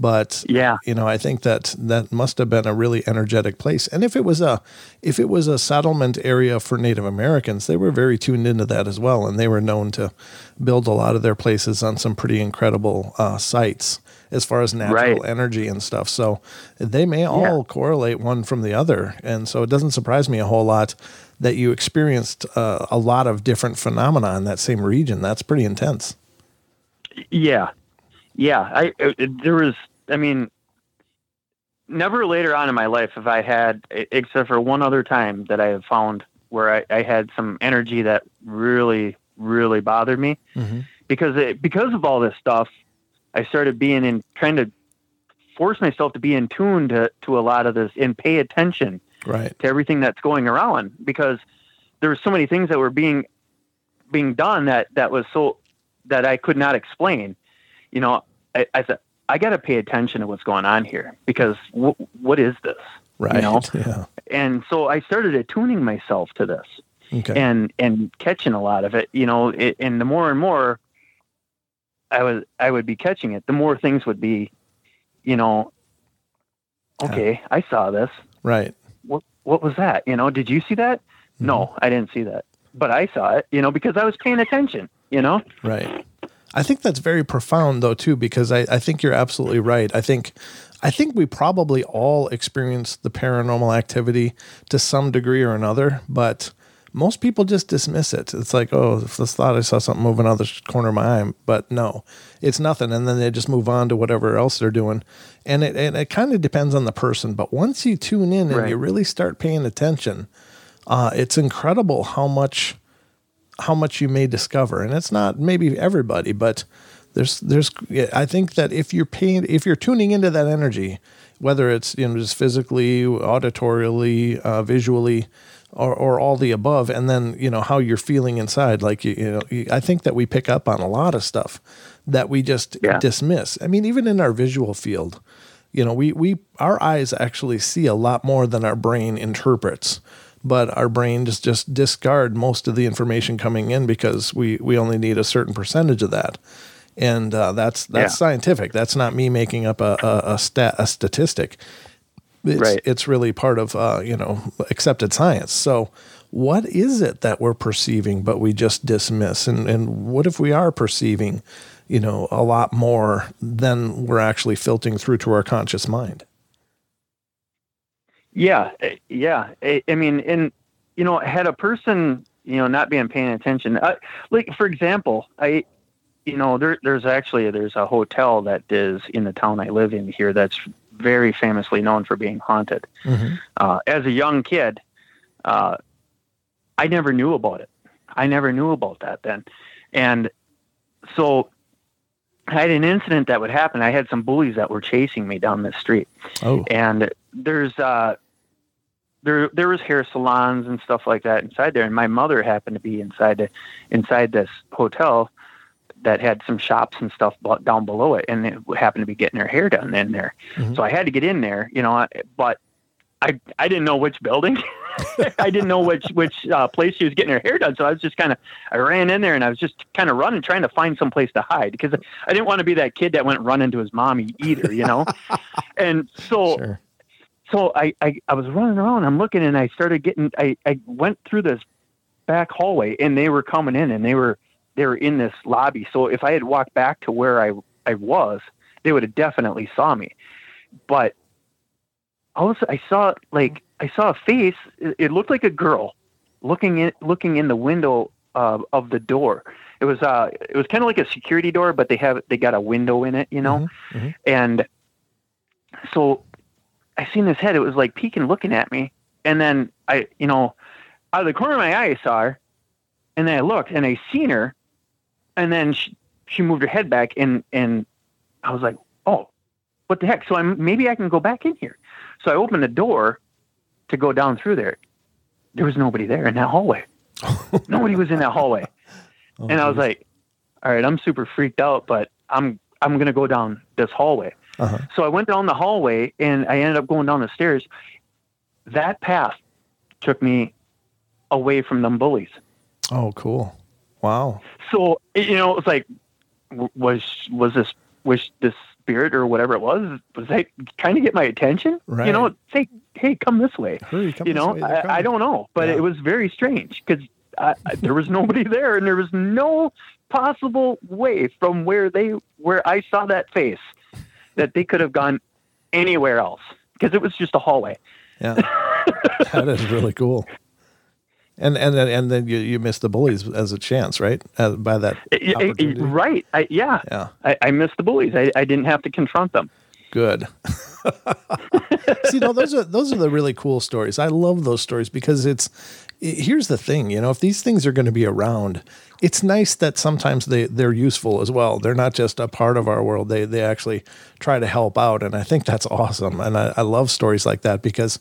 but Yeah. you know, I think that that must have been a really energetic place. And if it was a if it was a settlement area for Native Americans, they were very tuned into that as well, and they were known to build a lot of their places on some pretty incredible uh, sites as far as natural Right. energy and stuff. So they may all correlate one from the other, and so it doesn't surprise me a whole lot that you experienced uh, a lot of different phenomena in that same region. That's pretty intense. Yeah, yeah. I it, it- there was. I mean, never later on in my life have I had, except for one other time that I have found where I, I had some energy that really, really bothered me because it, because of all this stuff. I started being in trying to force myself to be in tune to to a lot of this and pay attention Right. to everything that's going around because there were so many things that were being being done that that was so that I could not explain. You know, I, I said I got to pay attention to what's going on here because w- what is this? Right. know? Yeah. And so I started attuning myself to this Okay. and and catching a lot of it. You know, it, and the more and more I was I would be catching it, the more things would be, you know, okay, I saw this right. what what was that? You know, did you see that? Mm-hmm. No, I didn't see that. But I saw it, you know, because I was paying attention, you know? Right. I think that's very profound though too, because I, I think you're absolutely right. I think I think we probably all experience the paranormal activity to some degree or another, but most people just dismiss it. It's like, oh, if this thought I saw something moving out of the corner of my eye, but no, it's nothing. And then they just move on to whatever else they're doing. And it, and it kind of depends on the person. But once you tune in and Right. you really start paying attention, uh, it's incredible how much how much you may discover. And it's not maybe everybody, but there's there's I think that if you're paying if you're tuning into that energy, whether it's you know just physically, auditorially, uh, visually, or, or all the above, and then you know how you're feeling inside. Like you, you know, I think that we pick up on a lot of stuff that we just Yeah. dismiss. I mean, even in our visual field, you know, we we our eyes actually see a lot more than our brain interprets. But our brain just just discard most of the information coming in because we we only need a certain percentage of that, and uh, that's that's Yeah. scientific. That's not me making up a a, a stat a statistic it's, Right. it's really part of uh, you know accepted science. So, what is it that we're perceiving but we just dismiss? And and what if we are perceiving, you know, a lot more than we're actually filtering through to our conscious mind? Yeah, eh, yeah. I, I mean, and you know, had a person, you know, not been paying attention, uh, like for example, I, you know, there, there's actually there's a hotel that is in the town I live in here that's very famously known for being haunted. Uh, as a young kid, uh, I never knew about it. I never knew about that then, and so I had an incident that would happen. I had some bullies that were chasing me down the street Oh, and there's uh there there was hair salons and stuff like that inside there and my mother happened to be inside the inside this hotel that had some shops and stuff down below it and it happened to be getting her hair done in there Mhm. so i had to get in there you know but i i didn't know which building i didn't know which which uh, place she was getting her hair done so i was just kind of i ran in there and i was just kind of running trying to find some place to hide because i didn't want to be that kid that went running to his mommy either you know and so sure. so I, I, I was running around, I'm looking and I started getting, I, I went through this back hallway and they were coming in and they were, they were in this lobby. So if I had walked back to where I, I was, they would have definitely saw me. But all I saw like, I saw a face. It, looked like a girl looking in, looking in the window uh, of the door. It was, uh, it was kind of like a security door, but they have, they got a window in it, you know? Mhm, mhm. And so I seen this head. It was like peeking, looking at me, and then I, you know, out of the corner of my eye, I saw her, and then I looked, and I seen her, and then she, she moved her head back, and and I was like, oh, what the heck? So I'm maybe I can go back in here. So I opened the door to go down through there. There was nobody there in that hallway. nobody was in that hallway, Oh, and I was geez. like, all right, I'm super freaked out, but I'm I'm gonna go down this hallway. Uh-huh. So I went down the hallway and I ended up going down the stairs. That path took me away from them bullies. oh, cool. Wow. So you know, it was like, was was this was this spirit or whatever it was? Was that trying to get my attention? Right. You know, say, hey, come this way. Hurry, come you this know, I, I don't know, but Yeah. it was very strange because there was nobody there, and there was no possible way from where they where I saw that face that they could have gone anywhere else because it was just a hallway. Yeah, that is really cool. And and then and then you, you missed the bullies as a chance, right? Uh, by that right? I, yeah, Yeah, I, I missed the bullies. I, I didn't have to confront them. good. See, no, those are those are the really cool stories. I love those stories because it's here's the thing, you know, if these things are going to be around, it's nice that sometimes they they're useful as well. They're not just a part of our world. They they actually try to help out, and I think that's awesome. And I, I love stories like that because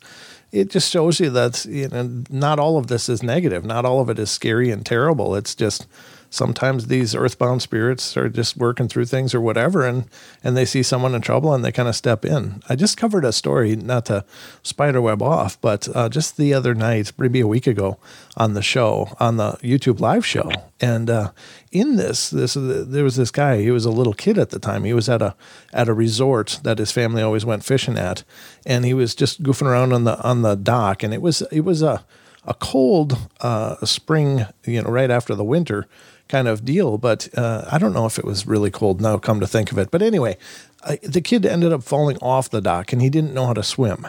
it just shows you that you know not all of this is negative. Not all of it is scary and terrible. It's just sometimes these earthbound spirits are just working through things or whatever and and they see someone in trouble and they kind of step in. I just covered a story not to spiderweb off but uh, just the other night maybe a week ago on the show on the youtube live show. And uh, in this this there was this guy he was a little kid at the time. He was at a at a resort that his family always went fishing at and he was just goofing around on the on the dock. And it was it was a a cold uh, spring, you know, right after the winter kind of deal. But uh, I don't know if it was really cold now, come to think of it. But anyway, I, the kid ended up falling off the dock and he didn't know how to swim.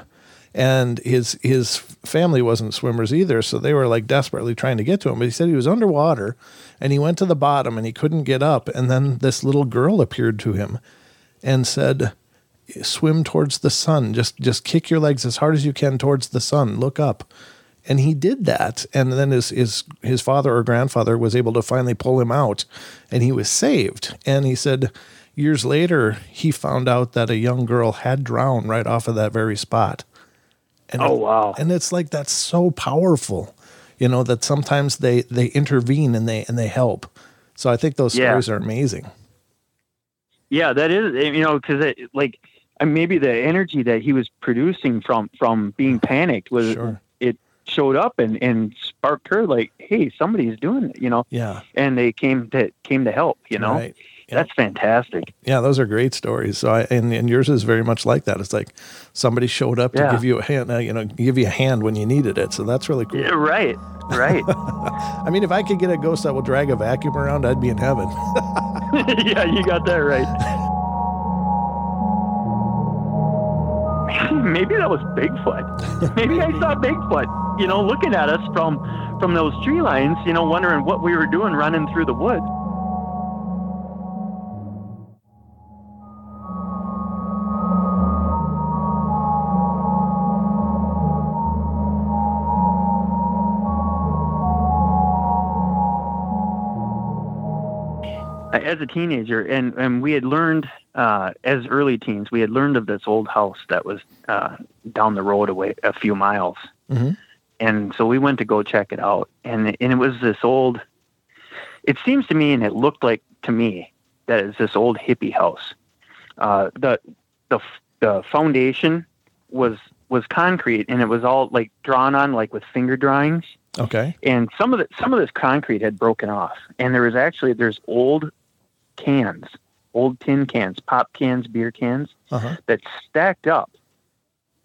And his his family wasn't swimmers either, so they were like desperately trying to get to him. But he said he was underwater, and he went to the bottom and he couldn't get up. And then this little girl appeared to him, and said, "Swim towards the sun. Just just kick your legs as hard as you can towards the sun. Look up." And he did that. And then his, his, his father or grandfather was able to finally pull him out and he was saved. And he said years later, he found out that a young girl had drowned right off of that very spot. And Oh, wow. And it's like that's so powerful, you know, that sometimes they they intervene and they and they help. So I think those Yeah. stories are amazing. Yeah, that is eh, you know because it like and maybe the energy that he was producing from from being panicked was Sure. it showed up and and sparked her like hey somebody's doing it you know Yeah. and they came to came to help you know Right. Yeah. that's fantastic Yeah, those are great stories. So, I, and and yours is very much like that. It's like somebody showed up to give you a hand, uh, you know, give you a hand when you needed it. So that's really cool. yeah, right right I mean, if I could get a ghost that will drag a vacuum around, I'd be in heaven. yeah you got that right maybe that was bigfoot. Maybe i saw bigfoot you know looking at us from from those tree lines you know wondering what we were doing running through the woods. As a teenager, and and we had learned uh, as early teens, we had learned of this old house that was uh, down the road away a few miles, Mhm. and so we went to go check it out, and and it was this old. It seems to me, and it looked like to me that it's this old hippie house. Uh, the the the foundation was was concrete, and it was all like drawn on like with finger drawings Okay. and some of the some of this concrete had broken off and there was actually there's old cans old tin cans pop cans beer cans Uh huh. that stacked up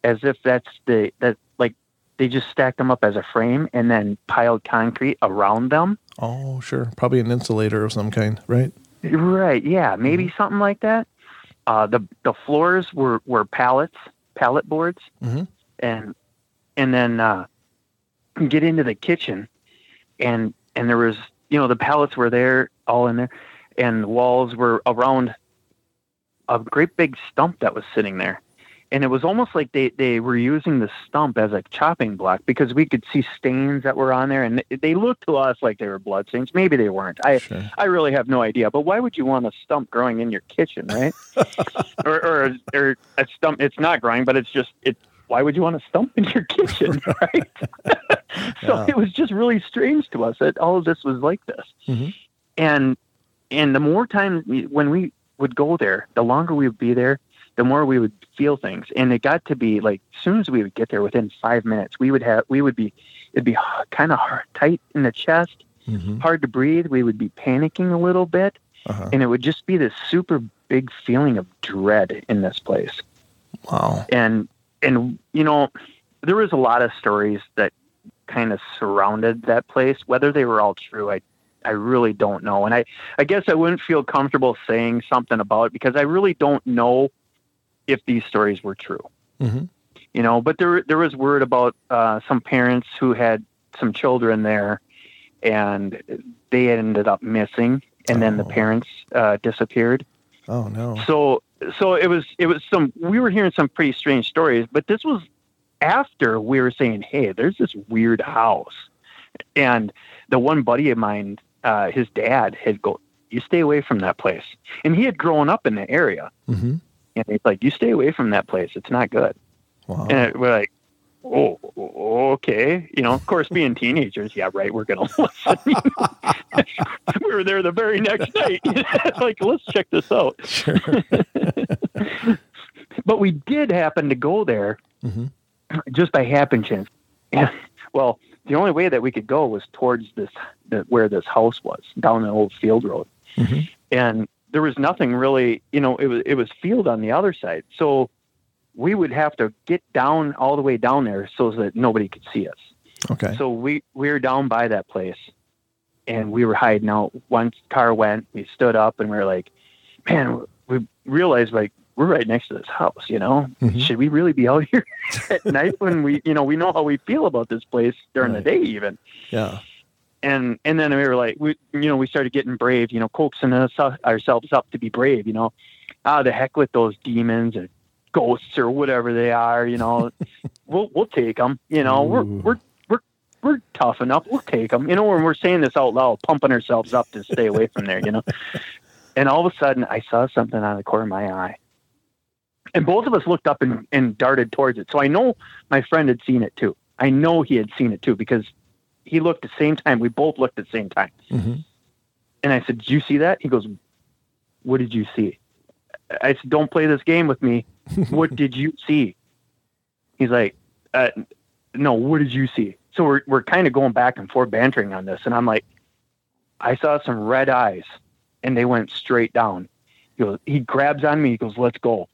as if that's the that like they just stacked them up as a frame and then piled concrete around them Oh, sure. Probably an insulator of some kind, right? right yeah maybe something like that uh the the floors were were pallets pallet boards Mhm. and and then uh get into the kitchen and and there was you know the pallets were there all in there and the walls were around a great big stump that was sitting there and it was almost like they they were using the stump as a chopping block because we could see stains that were on there and they looked to us like they were blood stains maybe they weren't i Sure. I really have no idea. But why would you want a stump growing in your kitchen, right? or, or, or a stump? It's not growing, but it's just it. Why would you want a stump in your kitchen, right? so Yeah. it was just really strange to us that all of this was like this. Mhm. And and the more time when we would go there, the longer we would be there, the more we would feel things. And it got to be like as soon as we would get there, within five minutes, we would have we would be it'd be kind of tight in the chest Mm-hmm. hard to breathe. We would be panicking a little bit, Uh-huh. and it would just be this super big feeling of dread in this place. Wow. And and you know, there was a lot of stories that kind of surrounded that place. Whether they were all true, I I really don't know. And I I guess I wouldn't feel comfortable saying something about it because I really don't know if these stories were true. Mm-hmm. You know, but there there was word about uh, some parents who had some children there, and they ended up missing, and then the Oh. parents uh, disappeared. Oh no. So so it was it was some we were hearing some pretty strange stories, but this was after we were saying, hey, there's this weird house, and the one buddy of mine, uh, his dad had go, you stay away from that place, and he had grown up in the area, Mm-hmm. and he's like, you stay away from that place, it's not good, Wow. and we're like. Oh, okay. You know, of course, being teenagers, yeah, right. We're gonna listen. we were there the very next night. like, let's check this out. Sure. but we did happen to go there Mhm. just by happen chance. And, well, the only way that we could go was towards this where this house was down the old field road, Mhm. and there was nothing really. You know, it was it was field on the other side, so we would have to get down all the way down there so that nobody could see us. Okay. So we we were down by that place, and we were hiding out. Once car went, we stood up and we were like, "Man, we realized like we're right next to this house. You know, Mhm. should we really be out here at night when we, you know, we know how we feel about this place during Right. the day even." Yeah. And and then we were like, we you know, we started getting brave. You know, coaxing us, ourselves up to be brave. You know, ah, the heck with those demons or ghosts or whatever they are. You know, we'll we'll take them. You know, we're Ooh. we're we're we're tough enough. We'll take them. You know, when we're saying this out loud, pumping ourselves up to stay away from there. You know, and all of a sudden, I saw something out of the corner of my eye, and both of us looked up and, and darted towards it. So I know my friend had seen it too. I know he had seen it too because he looked at the same time. We both looked at the same time. Mhm. And I said, "Did you see that?" He goes, "What did you see?" I said, "Don't play this game with me. What did you see?" He's like, uh, "No, what did you see?" So we're we're kind of going back and forth bantering on this, and I'm like, "I saw some red eyes, and they went straight down." He goes, he grabs on me. He goes, "Let's go."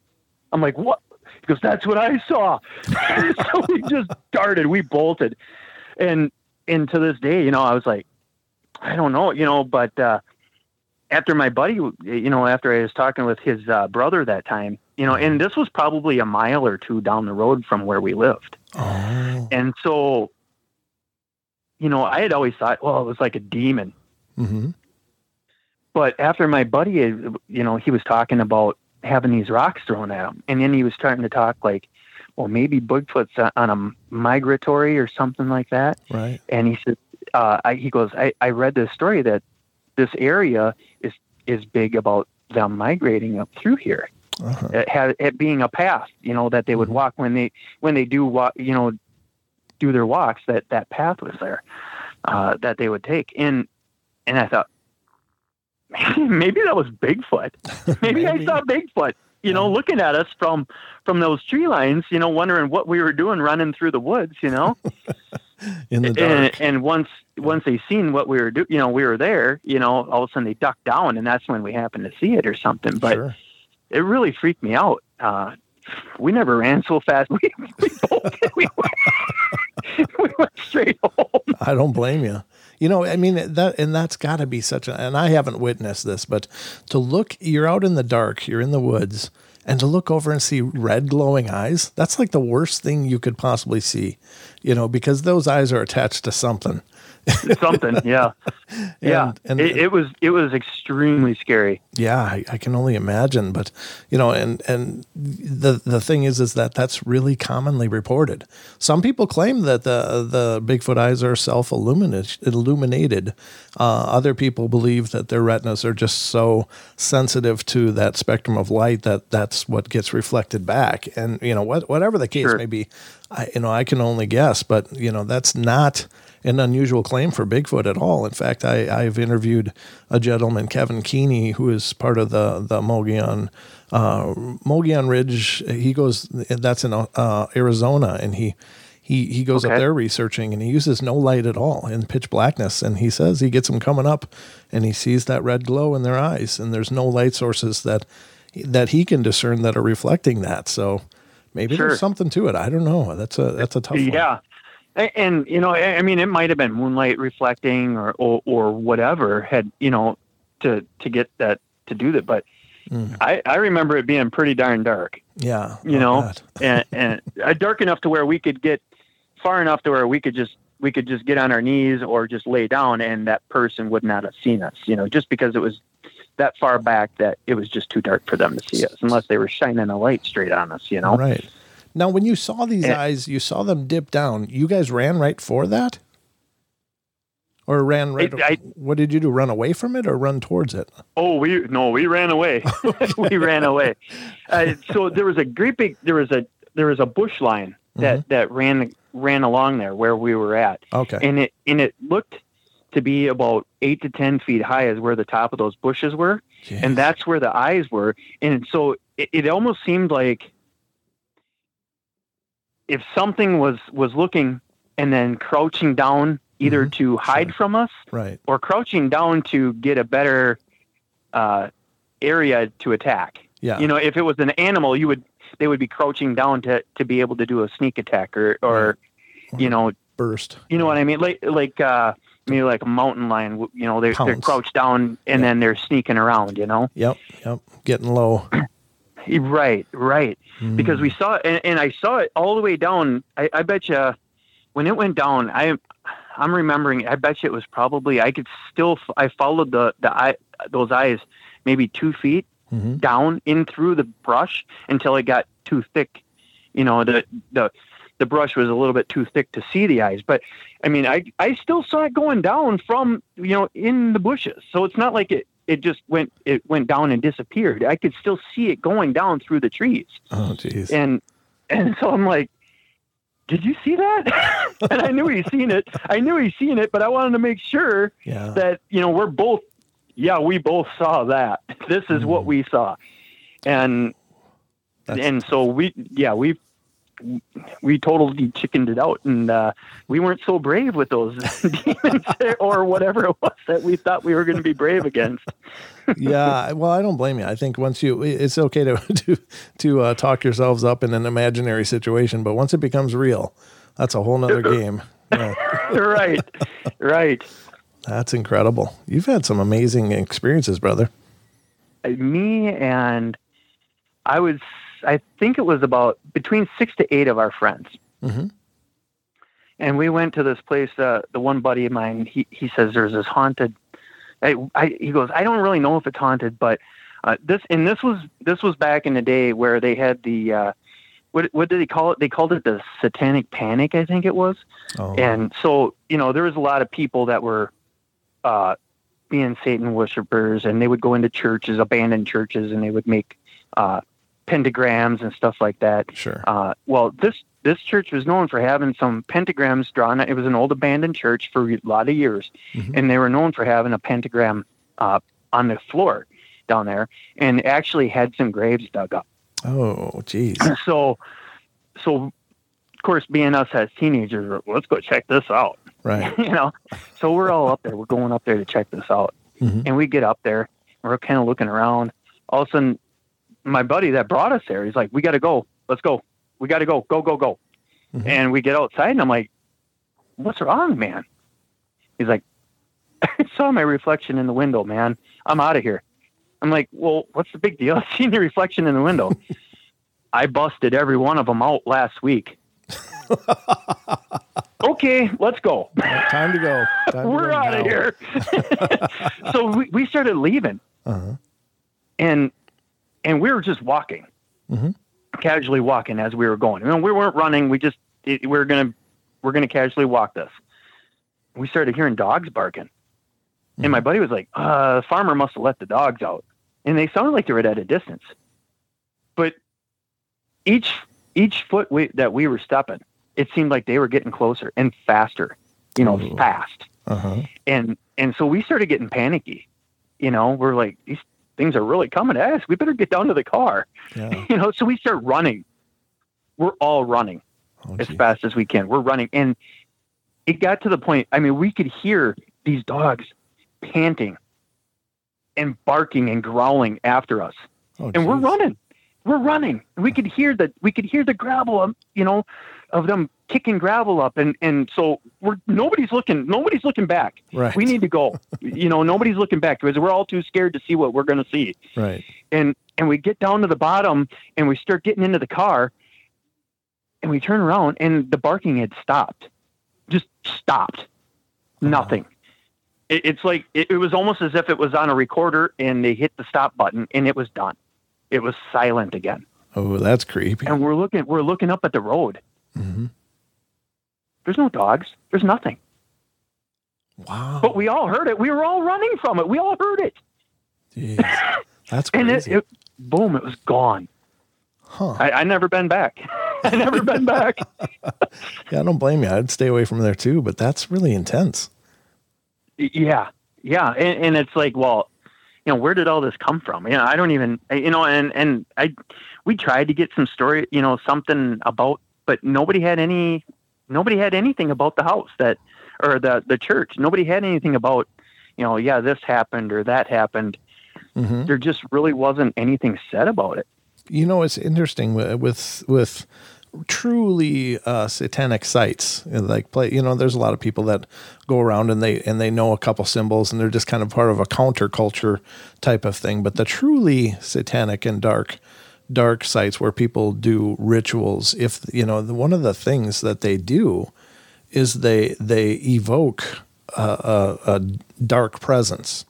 I'm like, "What?" He goes, "That's what I saw." so we just darted. We bolted, and and to this day, you know, I was like, I don't know, you know, but uh, after my buddy, you know, after I was talking with his uh, brother that time, you know, and this was probably a mile or two down the road from where we lived. Oh. And so, you know, I had always thought, well, it was like a demon. hmm But after my buddy, you know, he was talking about having these rocks thrown at him, and then he was starting to talk like, well, maybe Bigfoot's on a migratory or something like that. Right. And he said, uh, I, he goes, I, I read this story that this area is is big about them migrating up through here, Uh-huh. it, had, it being a path, you know, that they would Mhm. walk when they when they do walk, you know, do their walks. That that path was there, uh, that they would take. And and I thought, maybe that was Bigfoot. Maybe, I saw Bigfoot. You know, looking at us from from those tree lines. You know, wondering what we were doing running through the woods. You know in the and, dark. and once once they seen what we were doing, you know, we were there. You know, all of a sudden they ducked down, and that's when we happened to see it or something. But sure. it really freaked me out. Uh, we never ran so fast. We we, bolted. we, went, we went straight home. I don't blame you. You know, I mean that, and that's got to be such a. And I haven't witnessed this, but to look, you're out in the dark, you're in the woods, and to look over and see red glowing eyes. That's like the worst thing you could possibly see. You know, because those eyes are attached to something. Something, yeah, yeah. And- and- it, it was it was extremely scary. Yeah, I, I can only imagine. But you know, and and the the thing is, is that that's really commonly reported. Some people claim that the the Bigfoot eyes are self illuminated. Uh, other people believe that their retinas are just so sensitive to that spectrum of light that that's what gets reflected back. And you know, what whatever the case Sure. may be, I you know I can only guess. But you know, that's not an unusual claim for Bigfoot at all. In fact, I, I've interviewed a gentleman, Kevin Keeney, who is part of the the Mogollon uh, Mogollon Ridge. He goes that's in uh, Arizona, and he. He, he goes up there researching and he uses no light at all in pitch blackness. And he says he gets them coming up and he sees that red glow in their eyes. And there's no light sources that that he can discern that are reflecting that. So maybe Sure. there's something to it. I don't know. That's a that's a tough one. Yeah. A- And, you know, I mean, it might have been moonlight reflecting or, or, or whatever had, you know, to, to get that, to do that. But Mm. I, I remember it being pretty darn dark, Yeah. you know, and, and uh, dark enough to where we could get far enough to where we could just, we could just get on our knees or just lay down and that person would not have seen us, you know, just because it was that far back that it was just too dark for them to see us unless they were shining a light straight on us, you know? Right. Now, when you saw these Eh. eyes, you saw them dip down. You guys ran right for that, or ran right? I- I- what did you do? Run away from it or run towards it? Oh, we no, we ran away. we ran away. Uh, so there was a great big there was a there was a bush line that that ran ran along there where we were at, Okay. and it and it looked to be about eight to ten feet high as where the top of those bushes were, Jeez. and that's where the eyes were, and so it, it almost seemed like if something was was looking and then crouching down either Mhm. to hide Sure. from us right. or crouching down to get a better uh, area to attack. Yeah. You know, if it was an animal, you would they would be crouching down to, to be able to do a sneak attack or or you know burst. you know what I mean like like uh, maybe like a mountain lion. You know, they're they're crouched down and Yeah. then they're sneaking around. You know, Yep. Yep. Getting low. Right, right. Because Mm. we saw it, and, and I saw it all the way down. I, I bet you when it went down, I I'm remembering. I bet you it was probably I could still I followed the the eye those eyes maybe two feet Mhm. down in through the brush until it got too thick. You know the the the brush was a little bit too thick to see the eyes. But I mean, I I still saw it going down from you know in the bushes. So it's not like it it just went it went down and disappeared. I could still see it going down through the trees. Oh, jeez. And and so I'm like, did you see that? and I knew he's seen it. I knew he's seen it, but I wanted to make sure Yeah. that you know we're both. Yeah, we both saw that. This is what mm. we saw, and That's- and so we yeah we we totally chickened it out and uh, we weren't so brave with those demons or whatever it was that we thought we were going to be brave against yeah. Well, I don't blame you. I think once you, it's okay to to to uh, talk yourselves up in an imaginary situation, but once it becomes real, that's a whole nother game. Right right That's incredible. You've had some amazing experiences, brother. me and I was I think it was about between six to eight of our friends. Mhm. And we went to this place. Uh, the one buddy of mine, he he says there's this haunted. I, I he goes, I don't really know if it's haunted, but uh, this and this was this was back in the day where they had the uh, what what did they call it? They called it the Satanic Panic, I think it was. Oh, And so, you know, there was a lot of people that were uh, being Satan worshippers, and they would go into churches, abandoned churches, and they would make uh, pentagrams and stuff like that. sure. Uh, well, this this church was known for having some pentagrams drawn. It was an old abandoned church for a lot of years, Mhm. and they were known for having a pentagram uh, on the floor down there, and actually had some graves dug up Oh, geez. so so of course being us as teenagers let's go check this out Right. you know so we're all up there we're going up there to check this out Mhm. and we get up there we're kind of looking around all of a sudden my buddy that brought us there he's like we got to go let's go we got to go go go go Mhm. and we get outside and i'm like what's wrong man he's like i saw my reflection in the window man i'm out of here i'm like well what's the big deal i seen your reflection in the window I busted every one of them out last week. okay, let's go. Time to go. Time We're out of here. so we, we started leaving Uh-huh. and and we were just walking, Mhm. casually walking as we were going. You know, we weren't running. We just it, we were gonna we're gonna casually walk this. We started hearing dogs barking, and my buddy was like, uh, "Farmer must have let the dogs out," and they sounded like they were at a distance. But each each foot we, that we were stepping, it seemed like they were getting closer and faster. You know, Ooh. fast Uh-huh. and and so we started getting panicky. You know, we're like these things are really coming at us. We better get down to the car. Yeah. You know, so we start running. We're all running Oh, as fast as we can. We're running, and it got to the point. I mean, we could hear these dogs panting and barking and growling after us, Oh, and we're running. We're running. We could hear that. We could hear the gravel, um, you know, of them kicking gravel up, and and so we're nobody's looking. Nobody's looking back Right. we need to go. you know, nobody's looking back because we're all too scared to see what we're going to see. Right. And and we get down to the bottom and we start getting into the car, and we turn around and the barking had stopped, just stopped, uh-huh. nothing. It, it's like it, it was almost as if it was on a recorder and they hit the stop button and it was done. It was silent again. Oh, that's creepy. And we're looking we're looking up at the road. Mhm. There's no dogs. There's nothing. Wow. But we all heard it. We were all running from it. We all heard it. Jeez. That's and it, it boom, it was gone. huh. I, I never been back. I never been back. yeah, I don't blame you. I'd stay away from there too, but that's really intense. Yeah, yeah, and, and it's like, well, you know, where did all this come from? You know, I don't even, you know, and and I, we tried to get some story, you know, something about, but nobody had any, nobody had anything about the house that, or the the church. Nobody had anything about, you know, yeah, this happened or that happened. Mhm. There just really wasn't anything said about it. You know, it's interesting with with, with truly uh, satanic sites. Like play, you know, there's a lot of people that go around and they and they know a couple symbols and they're just kind of part of a counterculture type of thing. But the truly satanic and dark dark sites where people do rituals, if you know, one of the things that they do is they they evoke a, a, a dark presence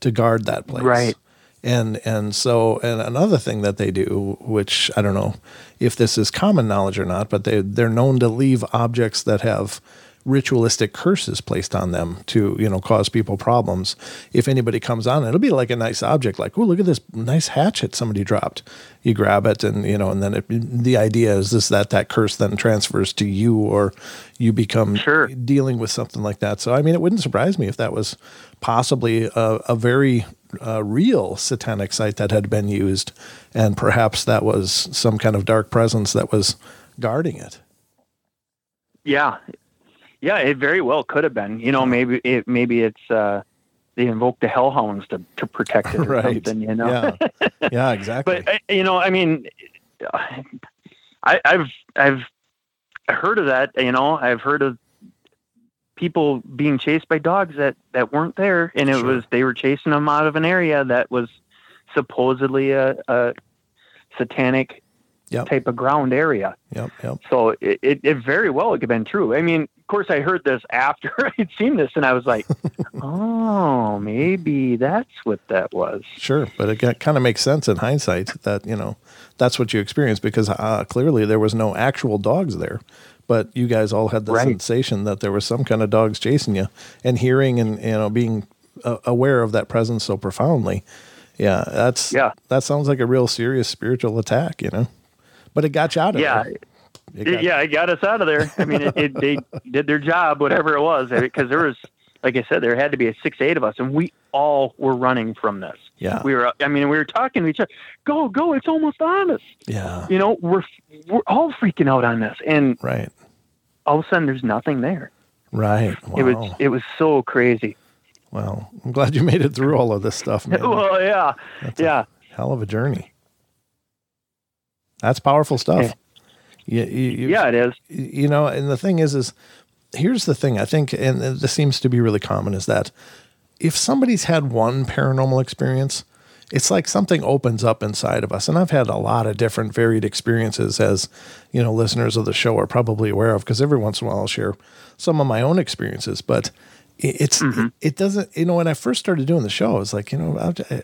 to guard that place. Right. And and so and another thing that they do, which I don't know if this is common knowledge or not, but they they're known to leave objects that have ritualistic curses placed on them to you know cause people problems. If anybody comes on it'll be like a nice object like oh look at this nice hatchet somebody dropped. You grab it and you know and then it, the idea is this that that curse then transfers to you or you become Sure. dealing with something like that. So i mean it wouldn't surprise me if that was possibly a, a very uh, real satanic site that had been used and perhaps that was some kind of dark presence that was guarding it. Yeah, yeah, it very well could have been. You know, maybe it maybe it's uh, they invoked the hellhounds to to protect it or right something. You know, yeah yeah exactly but uh, you know, I mean, I, I've I've heard of that. You know, I've heard of people being chased by dogs that that weren't there, and it Sure. was they were chasing them out of an area that was supposedly a, a satanic Yep. type of ground area. yep yep So it, it, it very well could have been true. I mean, of course, I heard this after I'd seen this, and I was like, "Oh, maybe that's what that was." Sure, but it kind of makes sense in hindsight that you know that's what you experienced because uh, clearly there was no actual dogs there, but you guys all had the Right. sensation that there was some kind of dogs chasing you, and hearing and you know being uh, aware of that presence so profoundly. Yeah, that's Yeah. That sounds like a real serious spiritual attack, you know. But it got you out of Yeah. there. It got- yeah, it got us out of there. I mean, it, it, they did their job, whatever it was, because there was, like I said, there had to be a six, eight of us, and we all were running from this. Yeah. we were. I mean, we were talking to each other. Go, go! It's almost on us. yeah, You know, we're we're all freaking out on this, and right, all of a sudden, there's nothing there. right. Wow. It was it was so crazy. well, I'm glad you made it through all of this stuff, man. well, yeah, That's yeah. hell of a journey. That's powerful stuff. You, you, you, Yeah, it is. you know, and the thing is, is here's the thing I think, and this seems to be really common, is that if somebody's had one paranormal experience, it's like something opens up inside of us. And I've had a lot of different varied experiences, as you know, listeners of the show are probably aware of, because every once in a while I'll share some of my own experiences. But it- it's it doesn't you know when I first started doing the show I was like you know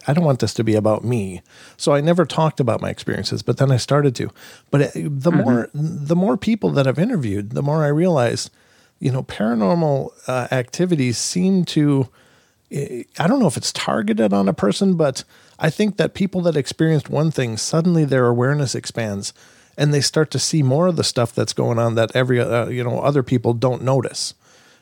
I, don't want this to be about me. So I never talked about my experiences but then I started to. But the more the more people that I've interviewed the more I realized you know paranormal uh, activities seem to I don't know if it's targeted on a person, but I think that people that experienced one thing suddenly their awareness expands and they start to see more of the stuff that's going on that every uh, you know other people don't notice.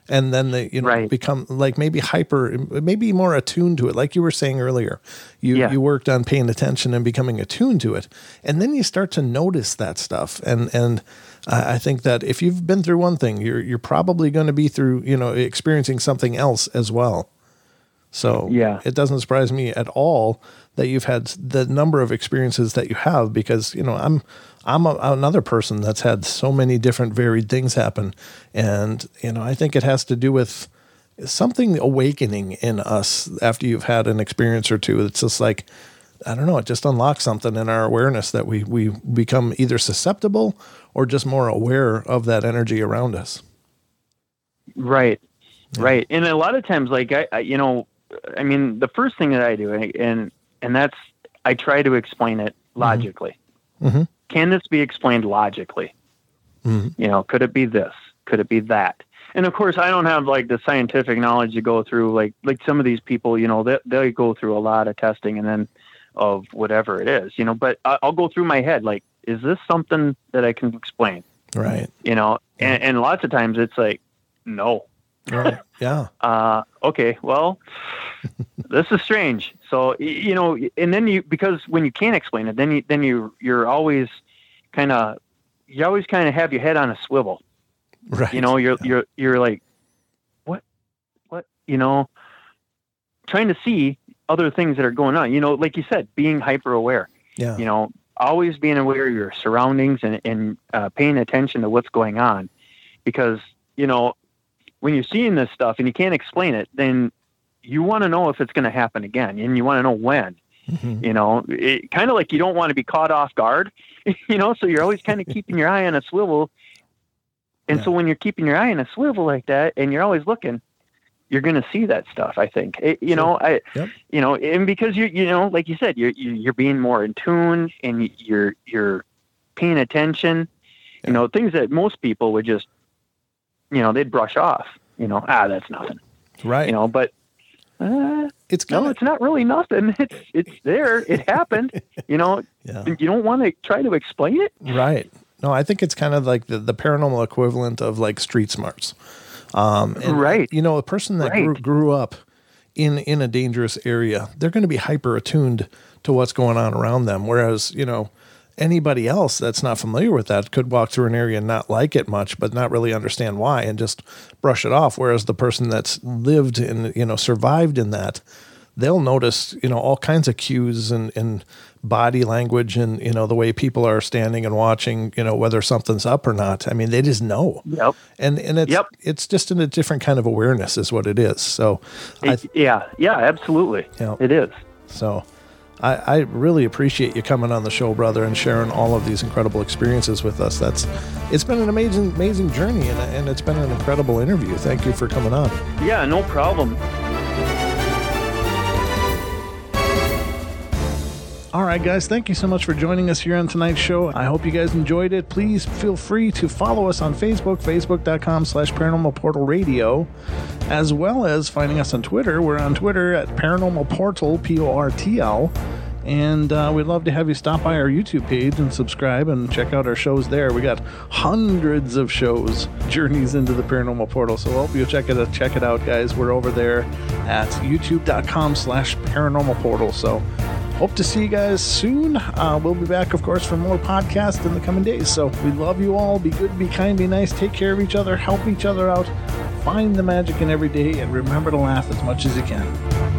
And then they you know Right. become like maybe hyper maybe more attuned to it like you were saying earlier. You Yeah. you worked on paying attention and becoming attuned to it. And then you start to notice that stuff and and I I think that if you've been through one thing, you're you're probably going to be through, you know, experiencing something else as well. So Yeah. it doesn't surprise me at all that you've had the number of experiences that you have because you know I'm I'm a, another person that's had so many different varied things happen, and you know I think it has to do with something awakening in us after you've had an experience or two. It's just like I don't know, it just unlocks something in our awareness that we we become either susceptible or just more aware of that energy around us. Right. Right. And a lot of times, like I, I, you know, I mean, the first thing that I do, and and, that's I try to explain it logically. Mhm. Can this be explained logically? Mhm. You know, could it be this? Could it be that? And of course, I don't have like the scientific knowledge to go through. Like like some of these people, you know, they they go through a lot of testing and then of whatever it is, you know. But I, I'll go through my head like, is this something that I can explain? Right. You know, and, and lots of times it's like, no, Right. yeah. uh, okay, well, this is strange. So you know, and then you because when you can't explain it, then you then you you're always kind of you always kind of have your head on a swivel. Right. You know, you're you're you're like, what, what, you know, trying to see other things that are going on. You know, like you said, being hyper aware. yeah. You know, always being aware of your surroundings and and uh, paying attention to what's going on, because you know when you're seeing this stuff and you can't explain it, then you want to know if it's going to happen again, and you want to know when. Mhm. You know, it, kind of like you don't want to be caught off guard. You know, so you're always kind of keeping your eye on a swivel. And Yeah. so when you're keeping your eye on a swivel like that, and you're always looking, you're going to see that stuff. I think It- you know I Yep. you know and because you you know like you said you're you- you're being more in tune and you're you're paying attention. Yeah. You know things that most people would just you know they'd brush off. You know ah that's nothing. Right. You know but. Uh, it's no, it's not really nothing. It's it's there. It happened. You know, yeah. you don't want to try to explain it. Right. No, I think it's kind of like the, the paranormal equivalent of like street smarts. Um, and, Right. You know, a person that grew, grew up in in a dangerous area, they're going to be hyper attuned to what's going on around them. Whereas, you know, anybody else that's not familiar with that could walk through an area and not like it much, but not really understand why and just brush it off. Whereas the person that's lived and you know survived in that, they'll notice you know all kinds of cues and and body language and you know the way people are standing and watching you know whether something's up or not i mean they just know Yep. and and it's Yep. it's just in a different kind of awareness is what it is so i yeah. Yeah. Absolutely. Yeah. It is. so I, I really appreciate you coming on the show, brother, and sharing all of these incredible experiences with us. That's it's been an amazing, amazing journey, and, and it's been an incredible interview. Thank you for coming on. Yeah. No problem. All right, guys, thank you so much for joining us here on tonight's show. I hope you guys enjoyed it. Please feel free to follow us on Facebook, facebook.com slash paranormal portal radio, as well as finding us on Twitter. We're on Twitter at paranormal portal, P O R T L. And uh, we'd love to have you stop by our YouTube page and subscribe and check out our shows there. We got hundreds of shows, journeys into the paranormal portal. So I hope you'll check it check it out, guys. We're over there at youtube.com slash paranormal portal. So hope to see you guys soon. Uh, we'll be back, of course, for more podcasts in the coming days. So we love you all. Be good, be kind, be nice. Take care of each other. Help each other out. Find the magic in every day, and remember to laugh as much as you can.